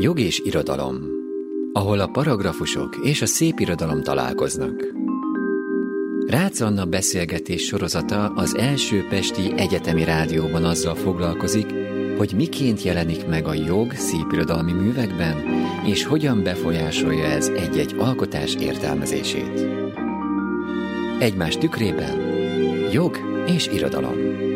Jog és irodalom, ahol a paragrafusok és a szép irodalom találkoznak. Rácz Anna beszélgetés sorozata az első Pesti Egyetemi Rádióban azzal foglalkozik, hogy miként jelenik meg a jog szépirodalmi művekben, és hogyan befolyásolja ez egy-egy alkotás értelmezését. Egymás tükrében jog és irodalom.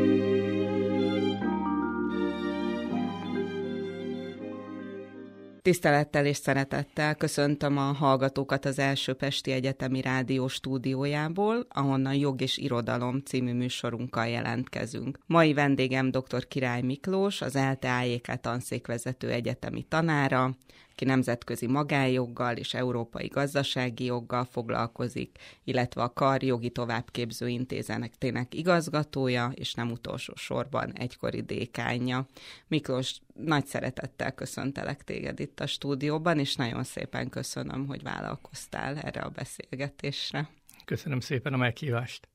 Tisztelettel és szeretettel köszöntöm a hallgatókat az első Pesti Egyetemi Rádió stúdiójából, ahonnan Jog és Irodalom című műsorunkkal jelentkezünk. Mai vendégem dr. Király Miklós, az ELTE AJK tanszékvezető egyetemi tanára, aki nemzetközi magánjoggal és európai gazdasági joggal foglalkozik, illetve a Kar Jogi Továbbképző Intézetek igazgatója, és nem utolsó sorban egykori dékánja. Miklós, nagy szeretettel köszöntelek téged itt a stúdióban, és nagyon szépen köszönöm, hogy vállalkoztál erre a beszélgetésre. Köszönöm szépen a meghívást.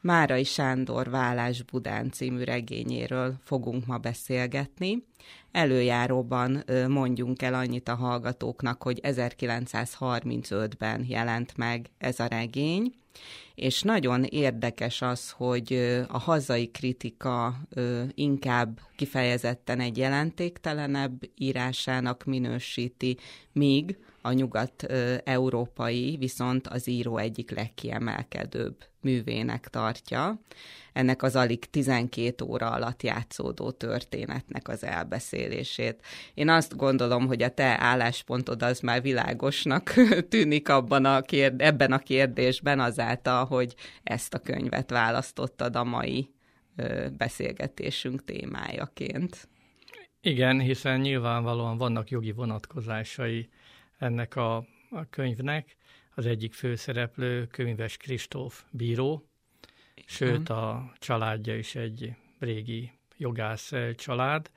Márai Sándor Vállás Budán című regényéről fogunk ma beszélgetni. Előjáróban mondjunk el annyit a hallgatóknak, hogy 1935-ben jelent meg ez a regény, és nagyon érdekes az, hogy a hazai kritika inkább kifejezetten egy jelentéktelenebb írásának minősíti, míg a nyugat-európai viszont az író egyik legkiemelkedőbb művének tartja. Ennek az alig 12 óra alatt játszódó történetnek az elbeszélését. Én azt gondolom, hogy a te álláspontod az már világosnak tűnik abban a kérd- ebben a kérdésben azáltal, hogy ezt a könyvet választottad a mai beszélgetésünk témájaként. Igen, hiszen nyilvánvalóan vannak jogi vonatkozásai ennek a, a könyvnek. Az egyik főszereplő könyves Kristóf bíró, Igen. sőt a családja is egy régi jogász család,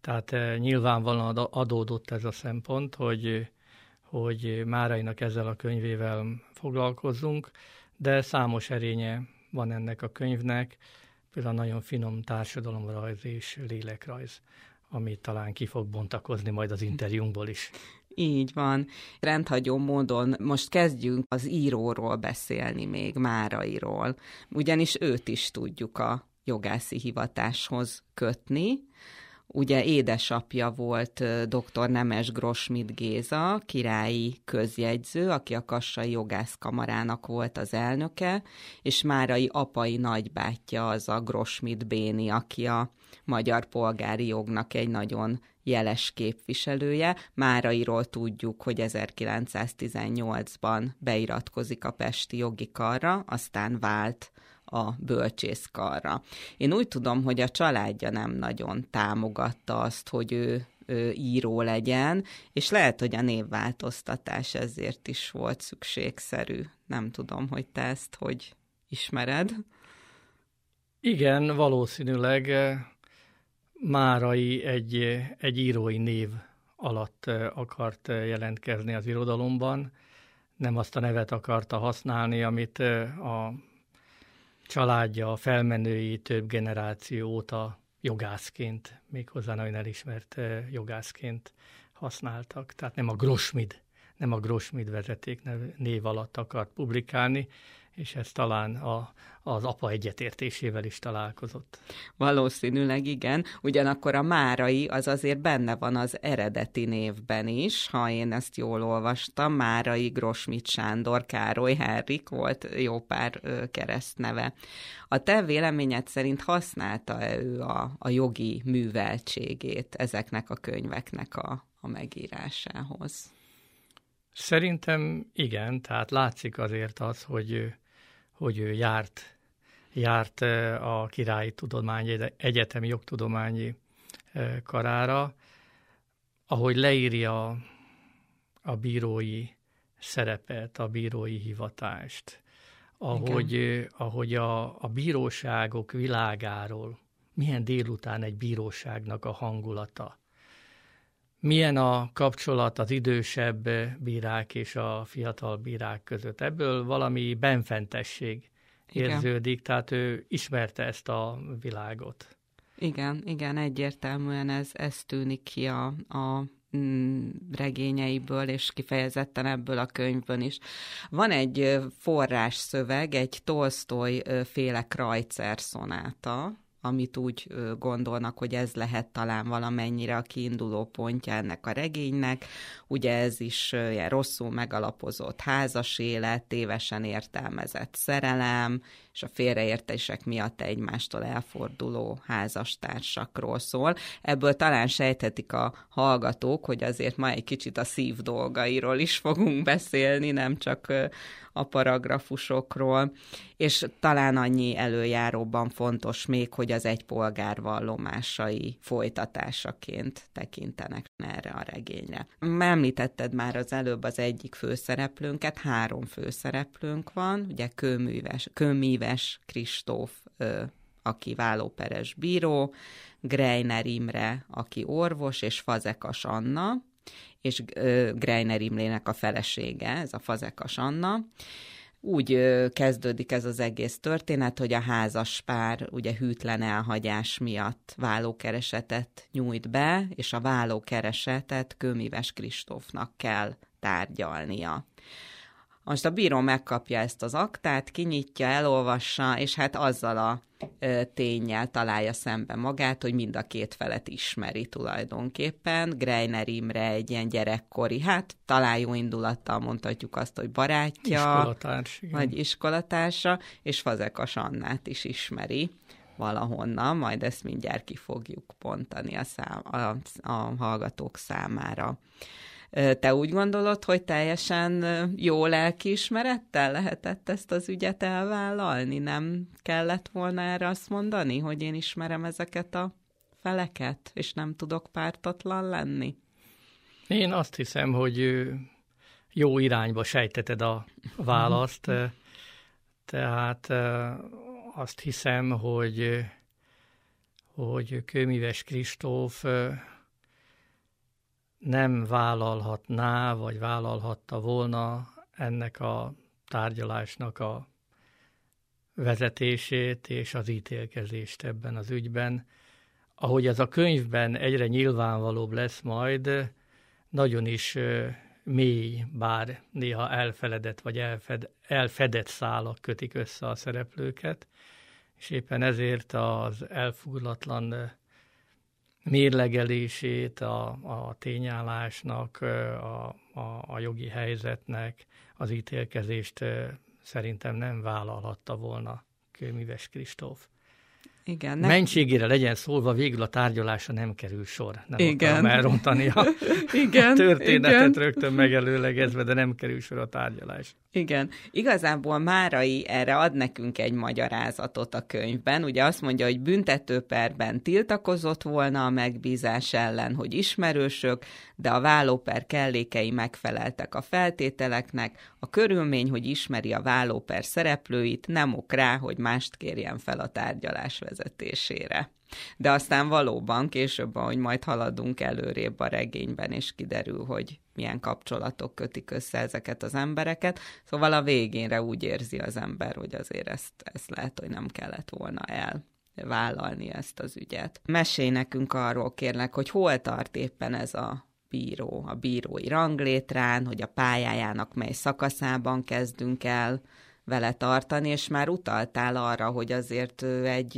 tehát eh, nyilvánvalóan adódott ez a szempont, hogy, hogy Márainak ezzel a könyvével foglalkozzunk, de számos erénye van ennek a könyvnek, például nagyon finom társadalomrajz és lélekrajz, amit talán ki fog bontakozni majd az interjúnkból is. Így van. Rendhagyó módon most kezdjünk az íróról beszélni még, Márairól. Ugyanis őt is tudjuk a jogászi hivatáshoz kötni. Ugye édesapja volt dr. Nemes Grosmit Géza, királyi közjegyző, aki a Kassai Jogászkamarának volt az elnöke, és Márai apai nagybátyja az a Grosmit Béni, aki a magyar polgári jognak egy nagyon jeles képviselője. Márairól tudjuk, hogy 1918-ban beiratkozik a Pesti jogi karra, aztán vált a bölcsészkarra. Én úgy tudom, hogy a családja nem nagyon támogatta azt, hogy ő, író legyen, és lehet, hogy a névváltoztatás ezért is volt szükségszerű. Nem tudom, hogy te ezt hogy ismered. Igen, valószínűleg Márai egy, egy írói név alatt akart jelentkezni az irodalomban, nem azt a nevet akarta használni, amit a családja, a felmenői több generáció óta jogászként, méghozzá nagyon elismert jogászként használtak. Tehát nem a Grosmid, nem a Grosmid vezeték név alatt akart publikálni, és ez talán a, az apa egyetértésével is találkozott. Valószínűleg igen, ugyanakkor a Márai az azért benne van az eredeti névben is, ha én ezt jól olvastam, Márai Grosmit Sándor Károly Henrik volt jó pár keresztneve. A te véleményed szerint használta-e ő a, a jogi műveltségét ezeknek a könyveknek a, a megírásához? Szerintem igen, tehát látszik azért az, hogy hogy ő járt, járt a Királyi Tudományi Egyetemi Jogtudományi karára, ahogy leírja a bírói szerepet, a bírói hivatást, ahogy, ahogy a, a bíróságok világáról, milyen délután egy bíróságnak a hangulata, milyen a kapcsolat az idősebb bírák és a fiatal bírák között. Ebből valami benfentesség érződik, igen. tehát ő ismerte ezt a világot. Igen, igen, egyértelműen ez, ez tűnik ki a, a mm, regényeiből, és kifejezetten ebből a könyvből is. Van egy forrás szöveg, egy Tolstoy féle Kreutzer szonáta, amit úgy gondolnak, hogy ez lehet talán valamennyire a kiinduló pontja ennek a regénynek. Ugye ez is ilyen rosszul megalapozott házas élet, tévesen értelmezett szerelem, és a félreértések miatt egymástól elforduló házastársakról szól. Ebből talán sejthetik a hallgatók, hogy azért ma egy kicsit a szív dolgairól is fogunk beszélni, nem csak a paragrafusokról, és talán annyi előjáróban fontos még, hogy az egy polgár vallomásai folytatásaként tekintenek erre a regényre. Említetted már az előbb az egyik főszereplőnket, három főszereplőnk van, ugye kőműves, kőmíves Kristóf, aki vállóperes bíró, Greiner Imre, aki orvos, és Fazekas Anna, és Greiner Imlének a felesége, ez a Fazekas Anna. Úgy kezdődik ez az egész történet, hogy a házas pár ugye hűtlen elhagyás miatt vállókeresetet nyújt be, és a vállókeresetet Kőmíves Kristófnak kell tárgyalnia. Most a bíró megkapja ezt az aktát, kinyitja, elolvassa, és hát azzal a ö, tényel találja szembe magát, hogy mind a két felet ismeri tulajdonképpen. Greiner Imre egy ilyen gyerekkori, hát talán jó indulattal mondhatjuk azt, hogy barátja, Iskolatárs, igen. vagy iskolatársa, és Fazekas Annát is ismeri valahonnan, majd ezt mindjárt ki fogjuk pontani a, szám, a, a hallgatók számára. Te úgy gondolod, hogy teljesen jó lelkiismerettel lehetett ezt az ügyet elvállalni? Nem kellett volna erre azt mondani, hogy én ismerem ezeket a feleket, és nem tudok pártatlan lenni? Én azt hiszem, hogy jó irányba sejteted a választ, tehát azt hiszem, hogy, hogy Kőmíves Kristóf nem vállalhatná, vagy vállalhatta volna ennek a tárgyalásnak a vezetését és az ítélkezést ebben az ügyben. Ahogy ez a könyvben egyre nyilvánvalóbb lesz majd, nagyon is mély, bár néha elfeledett vagy elfed, elfedett szálak kötik össze a szereplőket, és éppen ezért az elfoglatlan mérlegelését a, a tényállásnak, a, a, a jogi helyzetnek, az ítélkezést szerintem nem vállalhatta volna Kőműves Kristóf. Igen. Ne... Mentségére legyen szólva, végül a tárgyalása nem kerül sor. Nem igen. akarom elrontani a, igen, történetet igen. rögtön megelőlegezve, de nem kerül sor a tárgyalás. Igen. Igazából Márai erre ad nekünk egy magyarázatot a könyvben. Ugye azt mondja, hogy büntetőperben tiltakozott volna a megbízás ellen, hogy ismerősök, de a vállóper kellékei megfeleltek a feltételeknek. A körülmény, hogy ismeri a vállóper szereplőit, nem ok rá, hogy mást kérjen fel a tárgyalás vezetésére. De aztán valóban később, ahogy majd haladunk előrébb a regényben, és kiderül, hogy milyen kapcsolatok kötik össze ezeket az embereket. Szóval a végénre úgy érzi az ember, hogy azért ezt, ezt lehet, hogy nem kellett volna el vállalni ezt az ügyet. Mesélj nekünk arról kérlek, hogy hol tart éppen ez a bíró, a bírói ranglétrán, hogy a pályájának mely szakaszában kezdünk el vele tartani, és már utaltál arra, hogy azért ő egy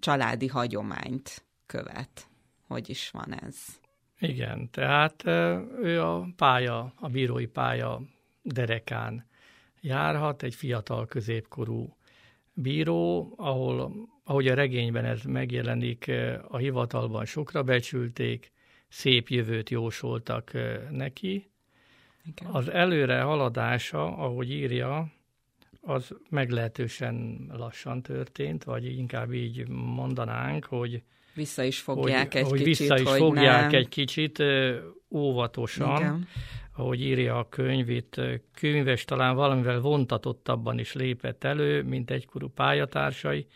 családi hagyományt követ. Hogy is van ez? Igen, tehát ő a pálya, a bírói pálya derekán járhat, egy fiatal középkorú bíró, ahol, ahogy a regényben ez megjelenik, a hivatalban sokra becsülték, szép jövőt jósoltak neki. Igen. Az előre haladása, ahogy írja, az meglehetősen lassan történt, vagy inkább így mondanánk, hogy vissza is fogják hogy, egy hogy kicsit, vissza is hogy fogják nem. egy kicsit óvatosan, Igen. ahogy írja a könyv, itt könyves talán valamivel vontatottabban is lépett elő, mint egykorú pályatársai,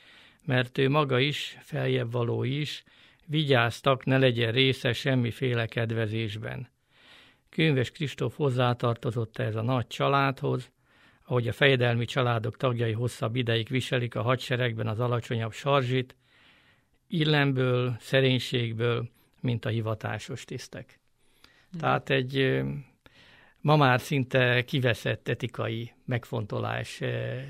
mert ő maga is, feljebb való is, vigyáztak, ne legyen része semmiféle kedvezésben. Könyves Kristóf hozzátartozott ez a nagy családhoz, ahogy a fejedelmi családok tagjai hosszabb ideig viselik a hadseregben az alacsonyabb sarzsit, illemből, szerénységből, mint a hivatásos tisztek. Tehát egy ma már szinte kiveszett etikai megfontolás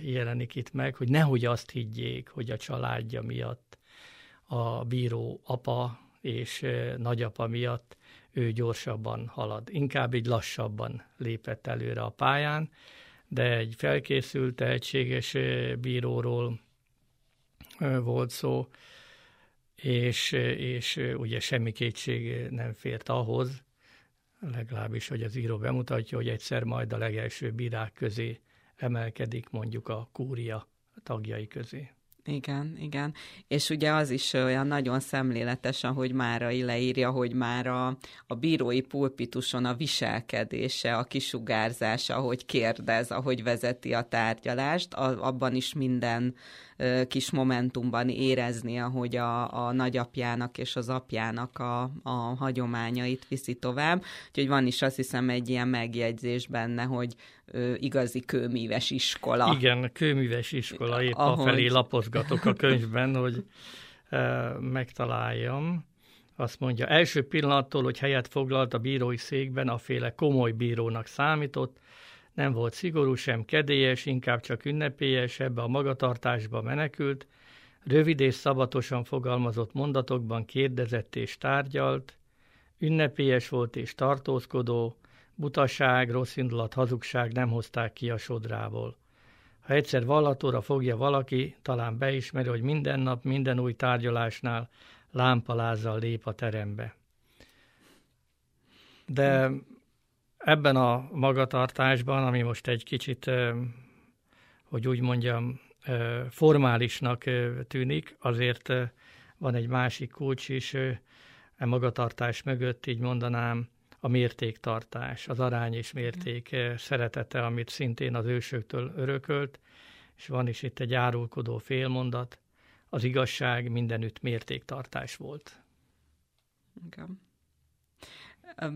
jelenik itt meg, hogy nehogy azt higgyék, hogy a családja miatt a bíró apa és nagyapa miatt ő gyorsabban halad. Inkább így lassabban lépett előre a pályán, de egy felkészült, tehetséges bíróról volt szó, és, és ugye semmi kétség nem fért ahhoz, legalábbis, hogy az író bemutatja, hogy egyszer majd a legelső bírák közé emelkedik mondjuk a kúria tagjai közé. Igen, igen. És ugye az is olyan nagyon szemléletes, ahogy Márai leírja, hogy már a, a bírói pulpituson a viselkedése, a kisugárzása, ahogy kérdez, ahogy vezeti a tárgyalást, a, abban is minden kis momentumban érezni, ahogy a, a nagyapjának és az apjának a, a hagyományait viszi tovább. Úgyhogy van is azt hiszem egy ilyen megjegyzés benne, hogy ö, igazi kőmíves iskola. Igen, kőmíves iskola, épp ahogy... afelé lapozgatok a könyvben, hogy e, megtaláljam. Azt mondja, első pillanattól, hogy helyet foglalt a bírói székben, a féle komoly bírónak számított, nem volt szigorú, sem kedélyes, inkább csak ünnepélyes, ebbe a magatartásba menekült, rövid és szabatosan fogalmazott mondatokban kérdezett és tárgyalt, ünnepélyes volt és tartózkodó, butaság, rossz indulat, hazugság nem hozták ki a sodrából. Ha egyszer vallatóra fogja valaki, talán beismeri, hogy minden nap, minden új tárgyalásnál lámpalázzal lép a terembe. De ebben a magatartásban, ami most egy kicsit, hogy úgy mondjam, formálisnak tűnik, azért van egy másik kulcs is, a magatartás mögött így mondanám, a mértéktartás, az arány és mérték szeretete, amit szintén az ősöktől örökölt, és van is itt egy árulkodó félmondat, az igazság mindenütt mértéktartás volt. Igen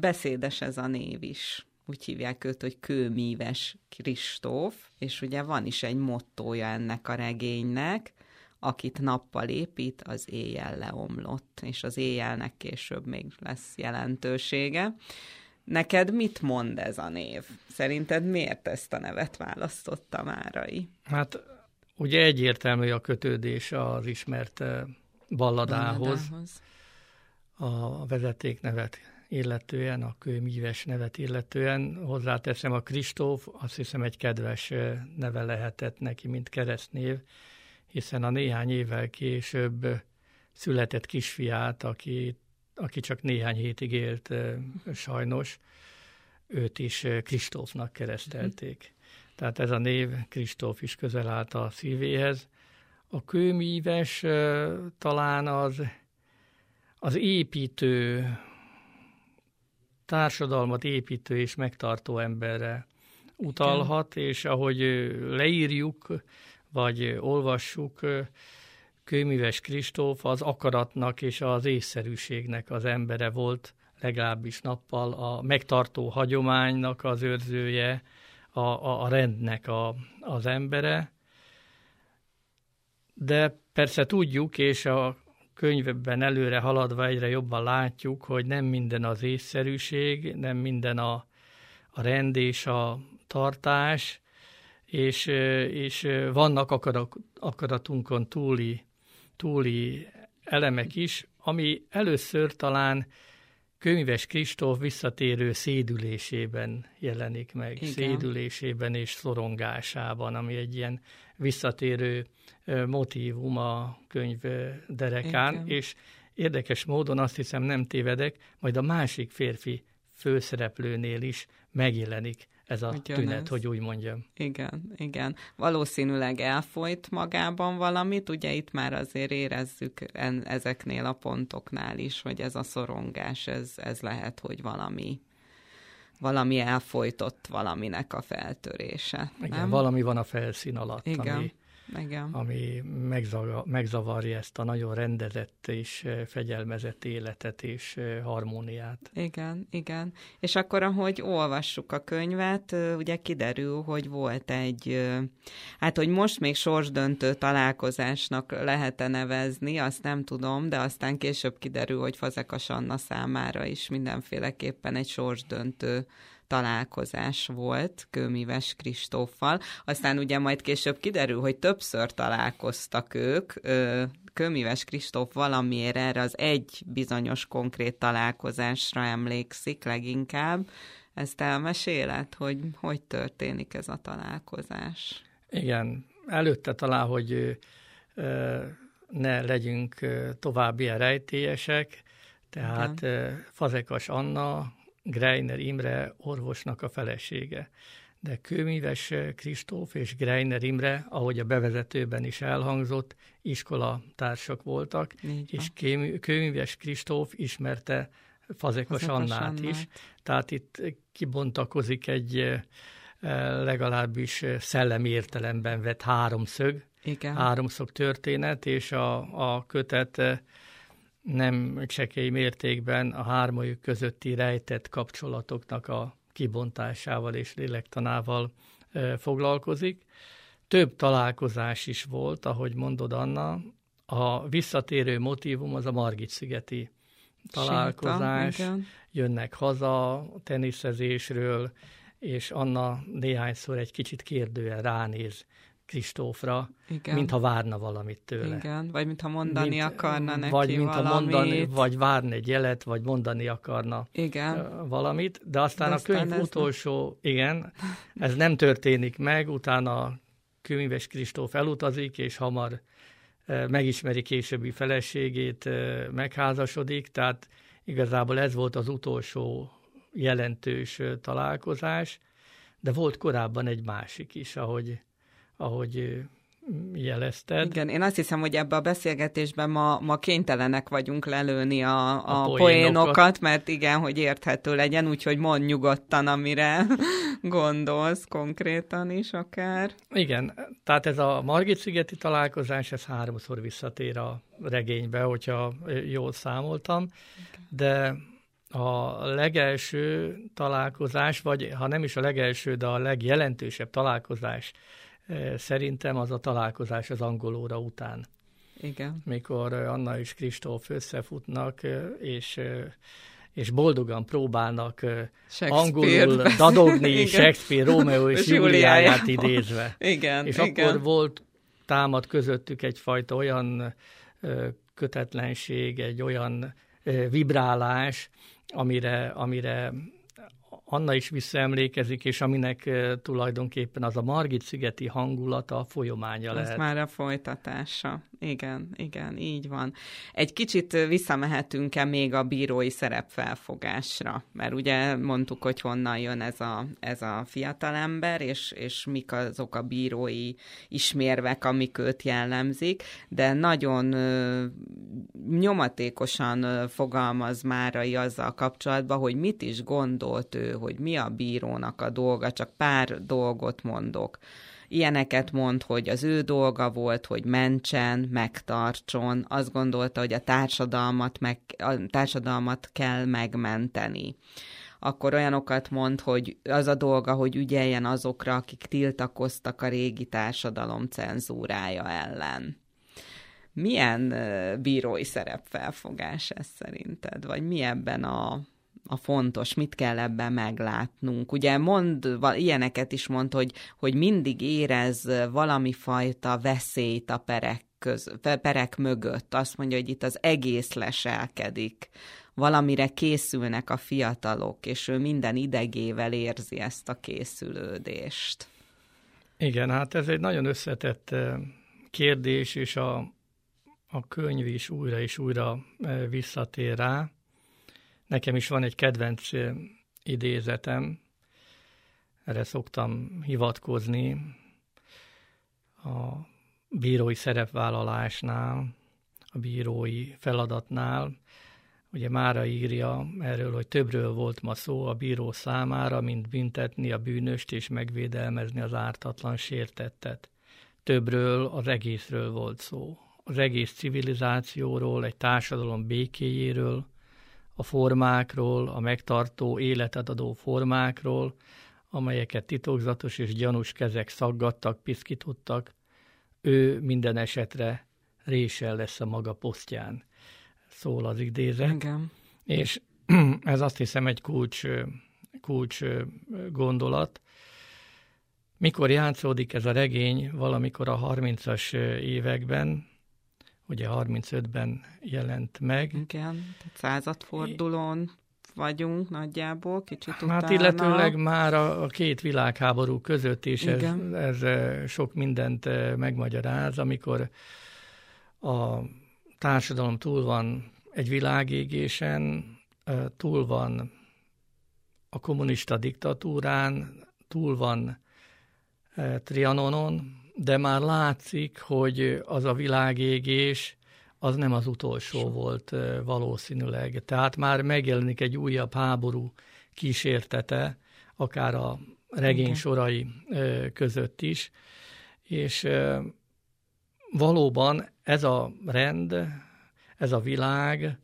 beszédes ez a név is. Úgy hívják őt, hogy Kőmíves Kristóf, és ugye van is egy mottója ennek a regénynek, akit nappal épít, az éjjel leomlott, és az éjjelnek később még lesz jelentősége. Neked mit mond ez a név? Szerinted miért ezt a nevet választotta Márai? Hát ugye egyértelmű a kötődés az ismert eh, balladához. balladához. A vezeték nevet illetően, a kőmíves nevet illetően. Hozzáteszem, a Kristóf azt hiszem egy kedves neve lehetett neki, mint keresztnév, hiszen a néhány évvel később született kisfiát, aki, aki csak néhány hétig élt sajnos, őt is Kristófnak keresztelték. Tehát ez a név Kristóf is közel állt a szívéhez. A kőmíves talán az, az építő társadalmat építő és megtartó emberre utalhat, és ahogy leírjuk, vagy olvassuk, Kőműves Kristóf az akaratnak és az észszerűségnek az embere volt, legalábbis nappal a megtartó hagyománynak az őrzője, a, a, a rendnek a, az embere. De persze tudjuk, és a könyvben előre haladva egyre jobban látjuk, hogy nem minden az észszerűség, nem minden a, a rend és a tartás, és, és vannak akarat, akaratunkon túli, túli elemek is, ami először talán könyves Kristóf visszatérő szédülésében jelenik meg, Igen. szédülésében és szorongásában, ami egy ilyen visszatérő motívum a könyv derekán, Igen. és érdekes módon azt hiszem nem tévedek, majd a másik férfi főszereplőnél is megjelenik ez a Ugyanez. tünet, hogy úgy mondjam. Igen, igen. Valószínűleg elfolyt magában valamit, ugye itt már azért érezzük en, ezeknél a pontoknál is, hogy ez a szorongás, ez, ez lehet, hogy valami valami elfolytott valaminek a feltörése. Igen, nem? valami van a felszín alatt, Igen. ami Igen. ami megzavarja ezt a nagyon rendezett és fegyelmezett életet és harmóniát. Igen, igen. És akkor, ahogy olvassuk a könyvet, ugye kiderül, hogy volt egy, hát hogy most még sorsdöntő találkozásnak lehet-e nevezni, azt nem tudom, de aztán később kiderül, hogy Fazekas Anna számára is mindenféleképpen egy sorsdöntő találkozás volt Kőmíves Kristóffal. Aztán ugye majd később kiderül, hogy többször találkoztak ők, Kőmíves Kristóf valamiért erre az egy bizonyos konkrét találkozásra emlékszik leginkább. Ezt elmeséled, hogy hogy történik ez a találkozás? Igen, előtte talán, hogy ne legyünk tovább ilyen rejtélyesek, tehát Igen. Fazekas Anna Greiner Imre orvosnak a felesége. De Kőmíves Kristóf és Greiner Imre, ahogy a bevezetőben is elhangzott, iskolatársak voltak, és Kőmíves Kristóf ismerte Fazekas Annát is. Tehát itt kibontakozik egy eh, legalábbis szellemi értelemben vett háromszög, Igen. háromszög történet, és a, a kötet eh, nem csekély mértékben a hármajuk közötti rejtett kapcsolatoknak a kibontásával és lélektanával foglalkozik. Több találkozás is volt, ahogy mondod Anna, a visszatérő motivum az a Margit-szigeti találkozás, Séta, jönnek haza teniszezésről, és Anna néhányszor egy kicsit kérdően ránéz Kristófra, Igen. mintha várna valamit tőle. Igen, vagy mintha mondani mint, akarna neki Vagy mintha valamit. mondani, vagy várni egy jelet, vagy mondani akarna igen. valamit, de aztán de a könyv aztán utolsó, nem... igen, ez nem történik meg, utána Kőműves Kristóf elutazik, és hamar megismeri későbbi feleségét, megházasodik, tehát igazából ez volt az utolsó jelentős találkozás, de volt korábban egy másik is, ahogy ahogy jelezted. Igen, én azt hiszem, hogy ebbe a beszélgetésben ma, ma kénytelenek vagyunk lelőni a, a, a poénokat. poénokat, mert igen, hogy érthető legyen, úgyhogy mond nyugodtan, amire gondolsz konkrétan is akár. Igen, tehát ez a Margit-szigeti találkozás, ez háromszor visszatér a regénybe, hogyha jól számoltam, de a legelső találkozás, vagy ha nem is a legelső, de a legjelentősebb találkozás Szerintem az a találkozás az angolóra után. Igen. Mikor Anna és Kristóf összefutnak, és és boldogan próbálnak angolul dadogni igen. Shakespeare, Romeo és Juliáját idézve. Igen, és igen. akkor volt támad közöttük egyfajta olyan kötetlenség, egy olyan vibrálás, amire, amire Anna is visszaemlékezik, és aminek tulajdonképpen az a Margit-szigeti hangulata a folyománya Ez lehet. Már a folytatása. Igen, igen, így van. Egy kicsit visszamehetünk-e még a bírói szerepfelfogásra? Mert ugye mondtuk, hogy honnan jön ez a, ez a fiatalember, és, és mik azok a bírói ismérvek, amik őt jellemzik, de nagyon ö, nyomatékosan ö, fogalmaz Márai azzal kapcsolatban, hogy mit is gondolt ő, hogy mi a bírónak a dolga, csak pár dolgot mondok ilyeneket mond, hogy az ő dolga volt, hogy mentsen, megtartson, azt gondolta, hogy a társadalmat, meg, a társadalmat kell megmenteni akkor olyanokat mond, hogy az a dolga, hogy ügyeljen azokra, akik tiltakoztak a régi társadalom cenzúrája ellen. Milyen bírói szerepfelfogás ez szerinted? Vagy mi ebben a a fontos, mit kell ebben meglátnunk. Ugye mond, ilyeneket is mond, hogy, hogy mindig érez valami fajta veszélyt a perek, köz, perek mögött. Azt mondja, hogy itt az egész leselkedik. Valamire készülnek a fiatalok, és ő minden idegével érzi ezt a készülődést. Igen, hát ez egy nagyon összetett eh, kérdés, és a, a könyv is újra és újra eh, visszatér rá. Nekem is van egy kedvenc idézetem, erre szoktam hivatkozni a bírói szerepvállalásnál, a bírói feladatnál. Ugye Mára írja erről, hogy többről volt ma szó a bíró számára, mint büntetni a bűnöst és megvédelmezni az ártatlan sértettet. többről, az egészről volt szó. Az egész civilizációról, egy társadalom békéjéről, a formákról, a megtartó, életet adó formákról, amelyeket titokzatos és gyanús kezek szaggattak, piszkítottak, ő minden esetre résel lesz a maga posztján, szól az idézet. Igen. És ez azt hiszem egy kulcs, kulcs gondolat. Mikor játszódik ez a regény? Valamikor a 30-as években, ugye 35-ben jelent meg. Igen, tehát századfordulón vagyunk nagyjából, kicsit Hát utána. illetőleg már a, a két világháború között is ez, ez sok mindent megmagyaráz, amikor a társadalom túl van egy világégésen, túl van a kommunista diktatúrán, túl van Trianonon, de már látszik, hogy az a világégés az nem az utolsó so. volt valószínűleg. Tehát már megjelenik egy újabb háború kísértete, akár a regény sorai között is, és valóban ez a rend, ez a világ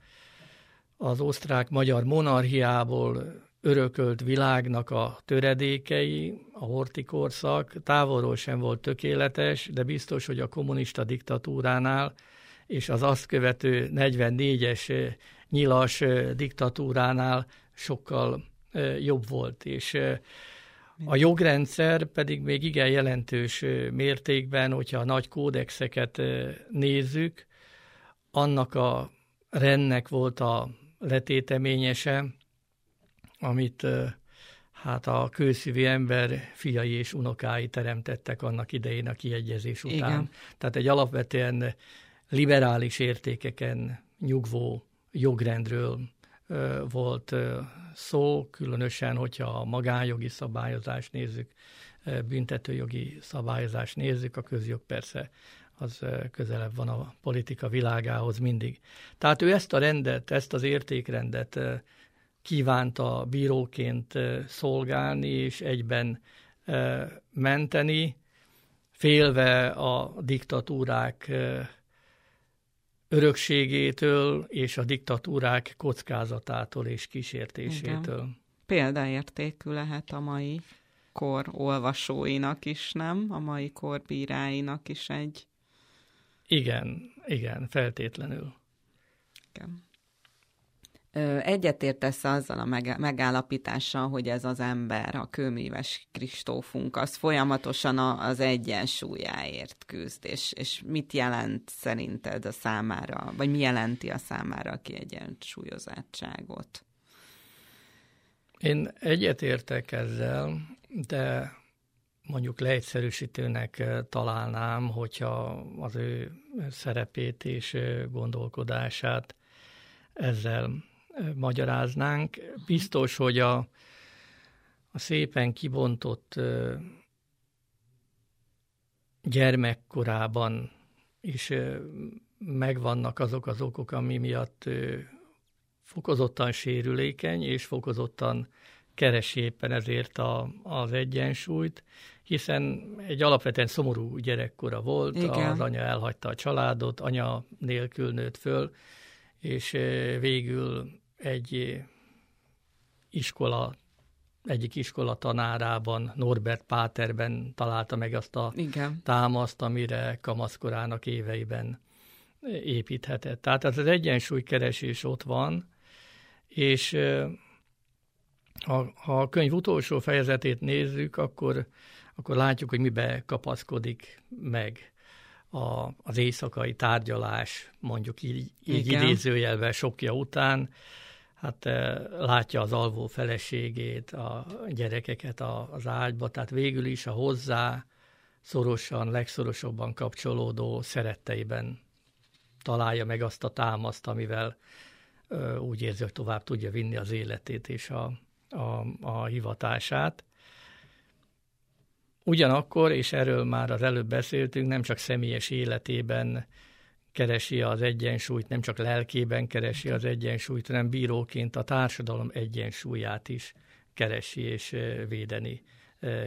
az osztrák-magyar monarchiából örökölt világnak a töredékei, a hortikorszak távolról sem volt tökéletes, de biztos, hogy a kommunista diktatúránál és az azt követő 44-es nyilas diktatúránál sokkal jobb volt, és a jogrendszer pedig még igen jelentős mértékben, hogyha a nagy kódexeket nézzük, annak a rendnek volt a letéteményese, amit hát a kőszívű ember fiai és unokái teremtettek annak idején a kiegyezés után. Igen. Tehát egy alapvetően liberális értékeken nyugvó jogrendről volt szó, különösen, hogyha a magánjogi szabályozást nézzük, büntetőjogi szabályozást nézzük, a közjog persze az közelebb van a politika világához mindig. Tehát ő ezt a rendet, ezt az értékrendet kívánta bíróként szolgálni, és egyben menteni, félve a diktatúrák örökségétől és a diktatúrák kockázatától és kísértésétől. Igen. Példaértékű lehet a mai kor olvasóinak is, nem? A mai kor bíráinak is egy... Igen, igen, feltétlenül. Igen. Egyetértesz azzal a megállapítással, hogy ez az ember, a kőműves Kristófunk, az folyamatosan az egyensúlyáért küzd, és, és mit jelent szerinted a számára, vagy mi jelenti a számára a kiegyensúlyozottságot? Én egyetértek ezzel, de mondjuk leegyszerűsítőnek találnám, hogyha az ő szerepét és gondolkodását ezzel magyaráznánk. Biztos, hogy a, a szépen kibontott gyermekkorában is megvannak azok az okok, ami miatt fokozottan sérülékeny, és fokozottan keresi éppen ezért a, az egyensúlyt, hiszen egy alapvetően szomorú gyerekkora volt, Igen. az anya elhagyta a családot, anya nélkül nőtt föl, és végül egy iskola, egyik iskola tanárában, Norbert Páterben találta meg azt a Igen. támaszt, amire kamaszkorának éveiben építhetett. Tehát ez az egyensúlykeresés ott van, és ha, ha a könyv utolsó fejezetét nézzük, akkor, akkor látjuk, hogy mibe kapaszkodik meg a, az éjszakai tárgyalás, mondjuk így, így idézőjelvel sokja után, hát eh, látja az alvó feleségét, a gyerekeket az ágyba, tehát végül is a hozzá szorosan, legszorosabban kapcsolódó szeretteiben találja meg azt a támaszt, amivel úgy érzi, hogy tovább tudja vinni az életét és a, a, a hivatását. Ugyanakkor, és erről már az előbb beszéltünk, nem csak személyes életében keresi az egyensúlyt, nem csak lelkében keresi az egyensúlyt, hanem bíróként a társadalom egyensúlyát is keresi és védeni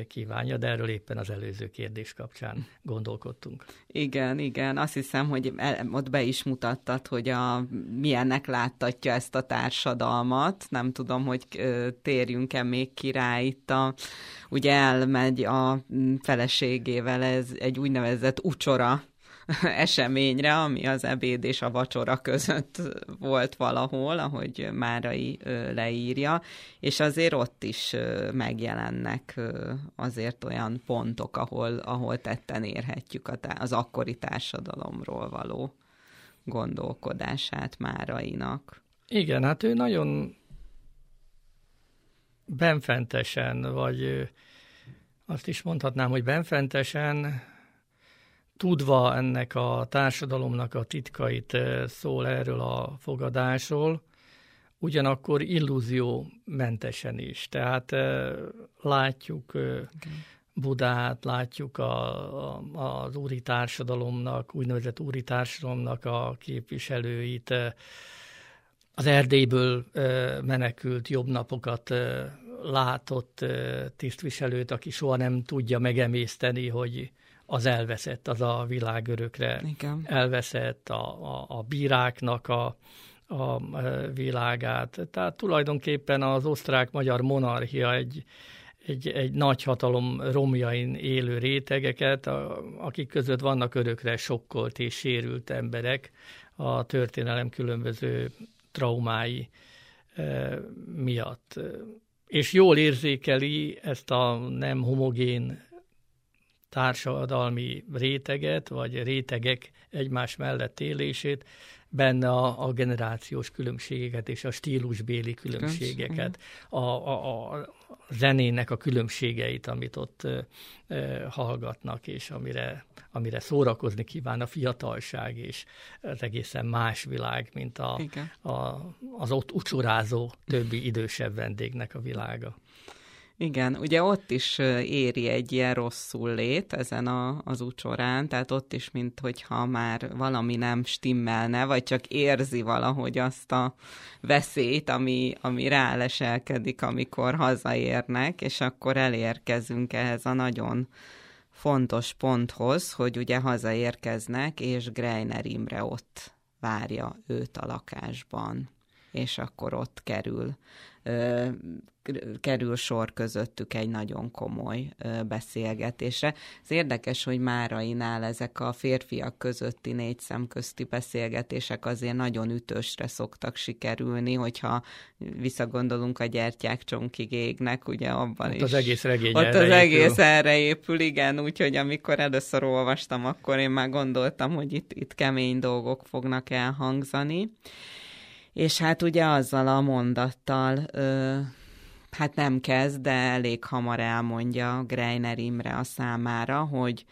kívánja, de erről éppen az előző kérdés kapcsán gondolkodtunk. Igen, igen, azt hiszem, hogy ott be is mutattad, hogy a, milyennek láttatja ezt a társadalmat. Nem tudom, hogy térjünk-e még ki rá itt a, ugye elmegy a feleségével ez egy úgynevezett ucsora eseményre, ami az ebéd és a vacsora között volt valahol, ahogy Márai leírja, és azért ott is megjelennek azért olyan pontok, ahol, ahol tetten érhetjük az akkori társadalomról való gondolkodását Márainak. Igen, hát ő nagyon benfentesen, vagy azt is mondhatnám, hogy benfentesen tudva ennek a társadalomnak a titkait eh, szól erről a fogadásról, ugyanakkor illúzió mentesen is. Tehát eh, látjuk okay. Eh, Budát, látjuk a, a, az úri társadalomnak, úgynevezett úri társadalomnak a képviselőit, az Erdélyből menekült jobb napokat látott tisztviselőt, aki soha nem tudja megemészteni, hogy az elveszett, az a világ örökre Igen. elveszett, a, a, a bíráknak a, a világát. Tehát tulajdonképpen az osztrák-magyar monarchia egy, egy, egy nagy hatalom romjain élő rétegeket, akik között vannak örökre sokkolt és sérült emberek a történelem különböző traumái e, miatt. És jól érzékeli ezt a nem homogén társadalmi réteget, vagy rétegek egymás mellett élését, benne a, a generációs különbségeket és a stílusbéli különbségeket, a, a, a zenének a különbségeit, amit ott e, hallgatnak, és amire, amire szórakozni kíván a fiatalság, és az egészen más világ, mint a, a, az ott ucsorázó többi idősebb vendégnek a világa. Igen, ugye ott is éri egy ilyen rosszul lét ezen a, az úcsorán, tehát ott is, mint hogyha már valami nem stimmelne, vagy csak érzi valahogy azt a veszélyt, ami, ami ráleselkedik, amikor hazaérnek, és akkor elérkezünk ehhez a nagyon fontos ponthoz, hogy ugye hazaérkeznek, és Greiner Imre ott várja őt a lakásban, és akkor ott kerül kerül sor közöttük egy nagyon komoly beszélgetésre. Ez érdekes, hogy Márainál ezek a férfiak közötti négy szem közti beszélgetések azért nagyon ütősre szoktak sikerülni, hogyha visszagondolunk a gyertyák csonkig égnek, ugye abban ott is. az egész regény Ott az épül. egész erre épül, igen, úgyhogy amikor először olvastam, akkor én már gondoltam, hogy itt, itt kemény dolgok fognak elhangzani. És hát ugye azzal a mondattal ö, hát nem kezd, de elég hamar elmondja Greiner Imre a számára, hogy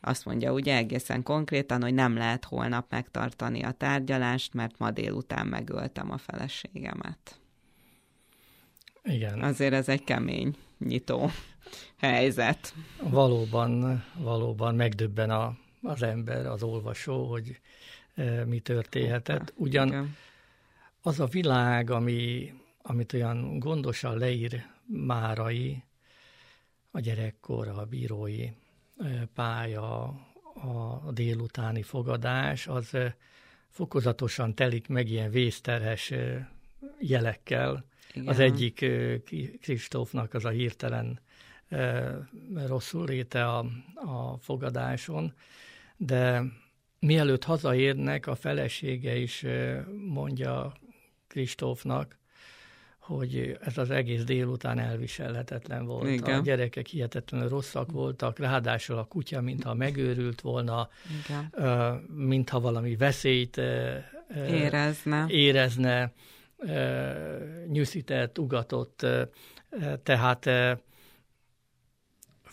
azt mondja ugye egészen konkrétan, hogy nem lehet holnap megtartani a tárgyalást, mert ma délután megöltem a feleségemet. Igen. Azért ez egy kemény nyitó helyzet. Valóban, valóban megdöbben a, az ember, az olvasó, hogy e, mi történhetett. Ugyan Igen. Az a világ, ami amit olyan gondosan leír Márai, a gyerekkor, a bírói pálya, a délutáni fogadás, az fokozatosan telik meg ilyen vészterhes jelekkel. Igen. Az egyik Kristófnak az a hirtelen rosszul léte a, a fogadáson, de mielőtt hazaérnek, a felesége is mondja Kristófnak, hogy ez az egész délután elviselhetetlen volt. Igen. A gyerekek hihetetlenül rosszak voltak, ráadásul a kutya, mintha megőrült volna, Igen. mintha valami veszélyt érezne, érezne nyűszített, ugatott, tehát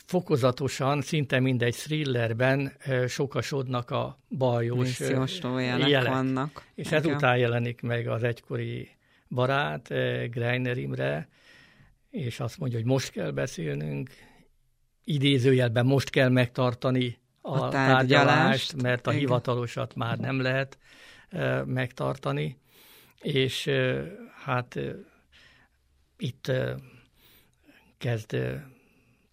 fokozatosan, szinte mindegy thrillerben sokasodnak a bajós jelek. vannak. És Igen. ezután jelenik meg az egykori barát, Greiner Imre, és azt mondja, hogy most kell beszélnünk, idézőjelben most kell megtartani a, a tárgyalást, tárgyalást, mert a Igen. hivatalosat már nem lehet e, megtartani, és e, hát e, itt kezd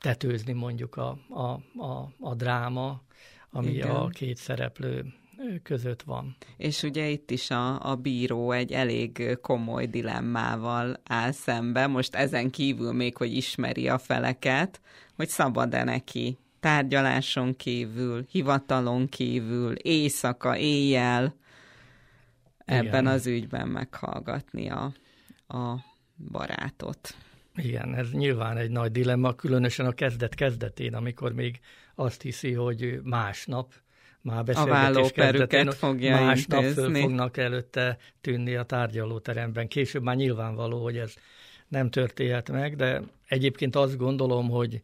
tetőzni mondjuk a, a, a, a dráma, ami Igen. a két szereplő között van. És ugye itt is a, a bíró egy elég komoly dilemmával áll szembe, most ezen kívül még, hogy ismeri a feleket, hogy szabad-e neki tárgyaláson kívül, hivatalon kívül, éjszaka, éjjel ebben Igen. az ügyben meghallgatni a, a barátot. Igen, ez nyilván egy nagy dilemma, különösen a kezdet-kezdetén, amikor még azt hiszi, hogy másnap már beszélgetés kezdetén, fogja másnap föl fognak előtte tűnni a tárgyalóteremben. Később már nyilvánvaló, hogy ez nem történhet meg, de egyébként azt gondolom, hogy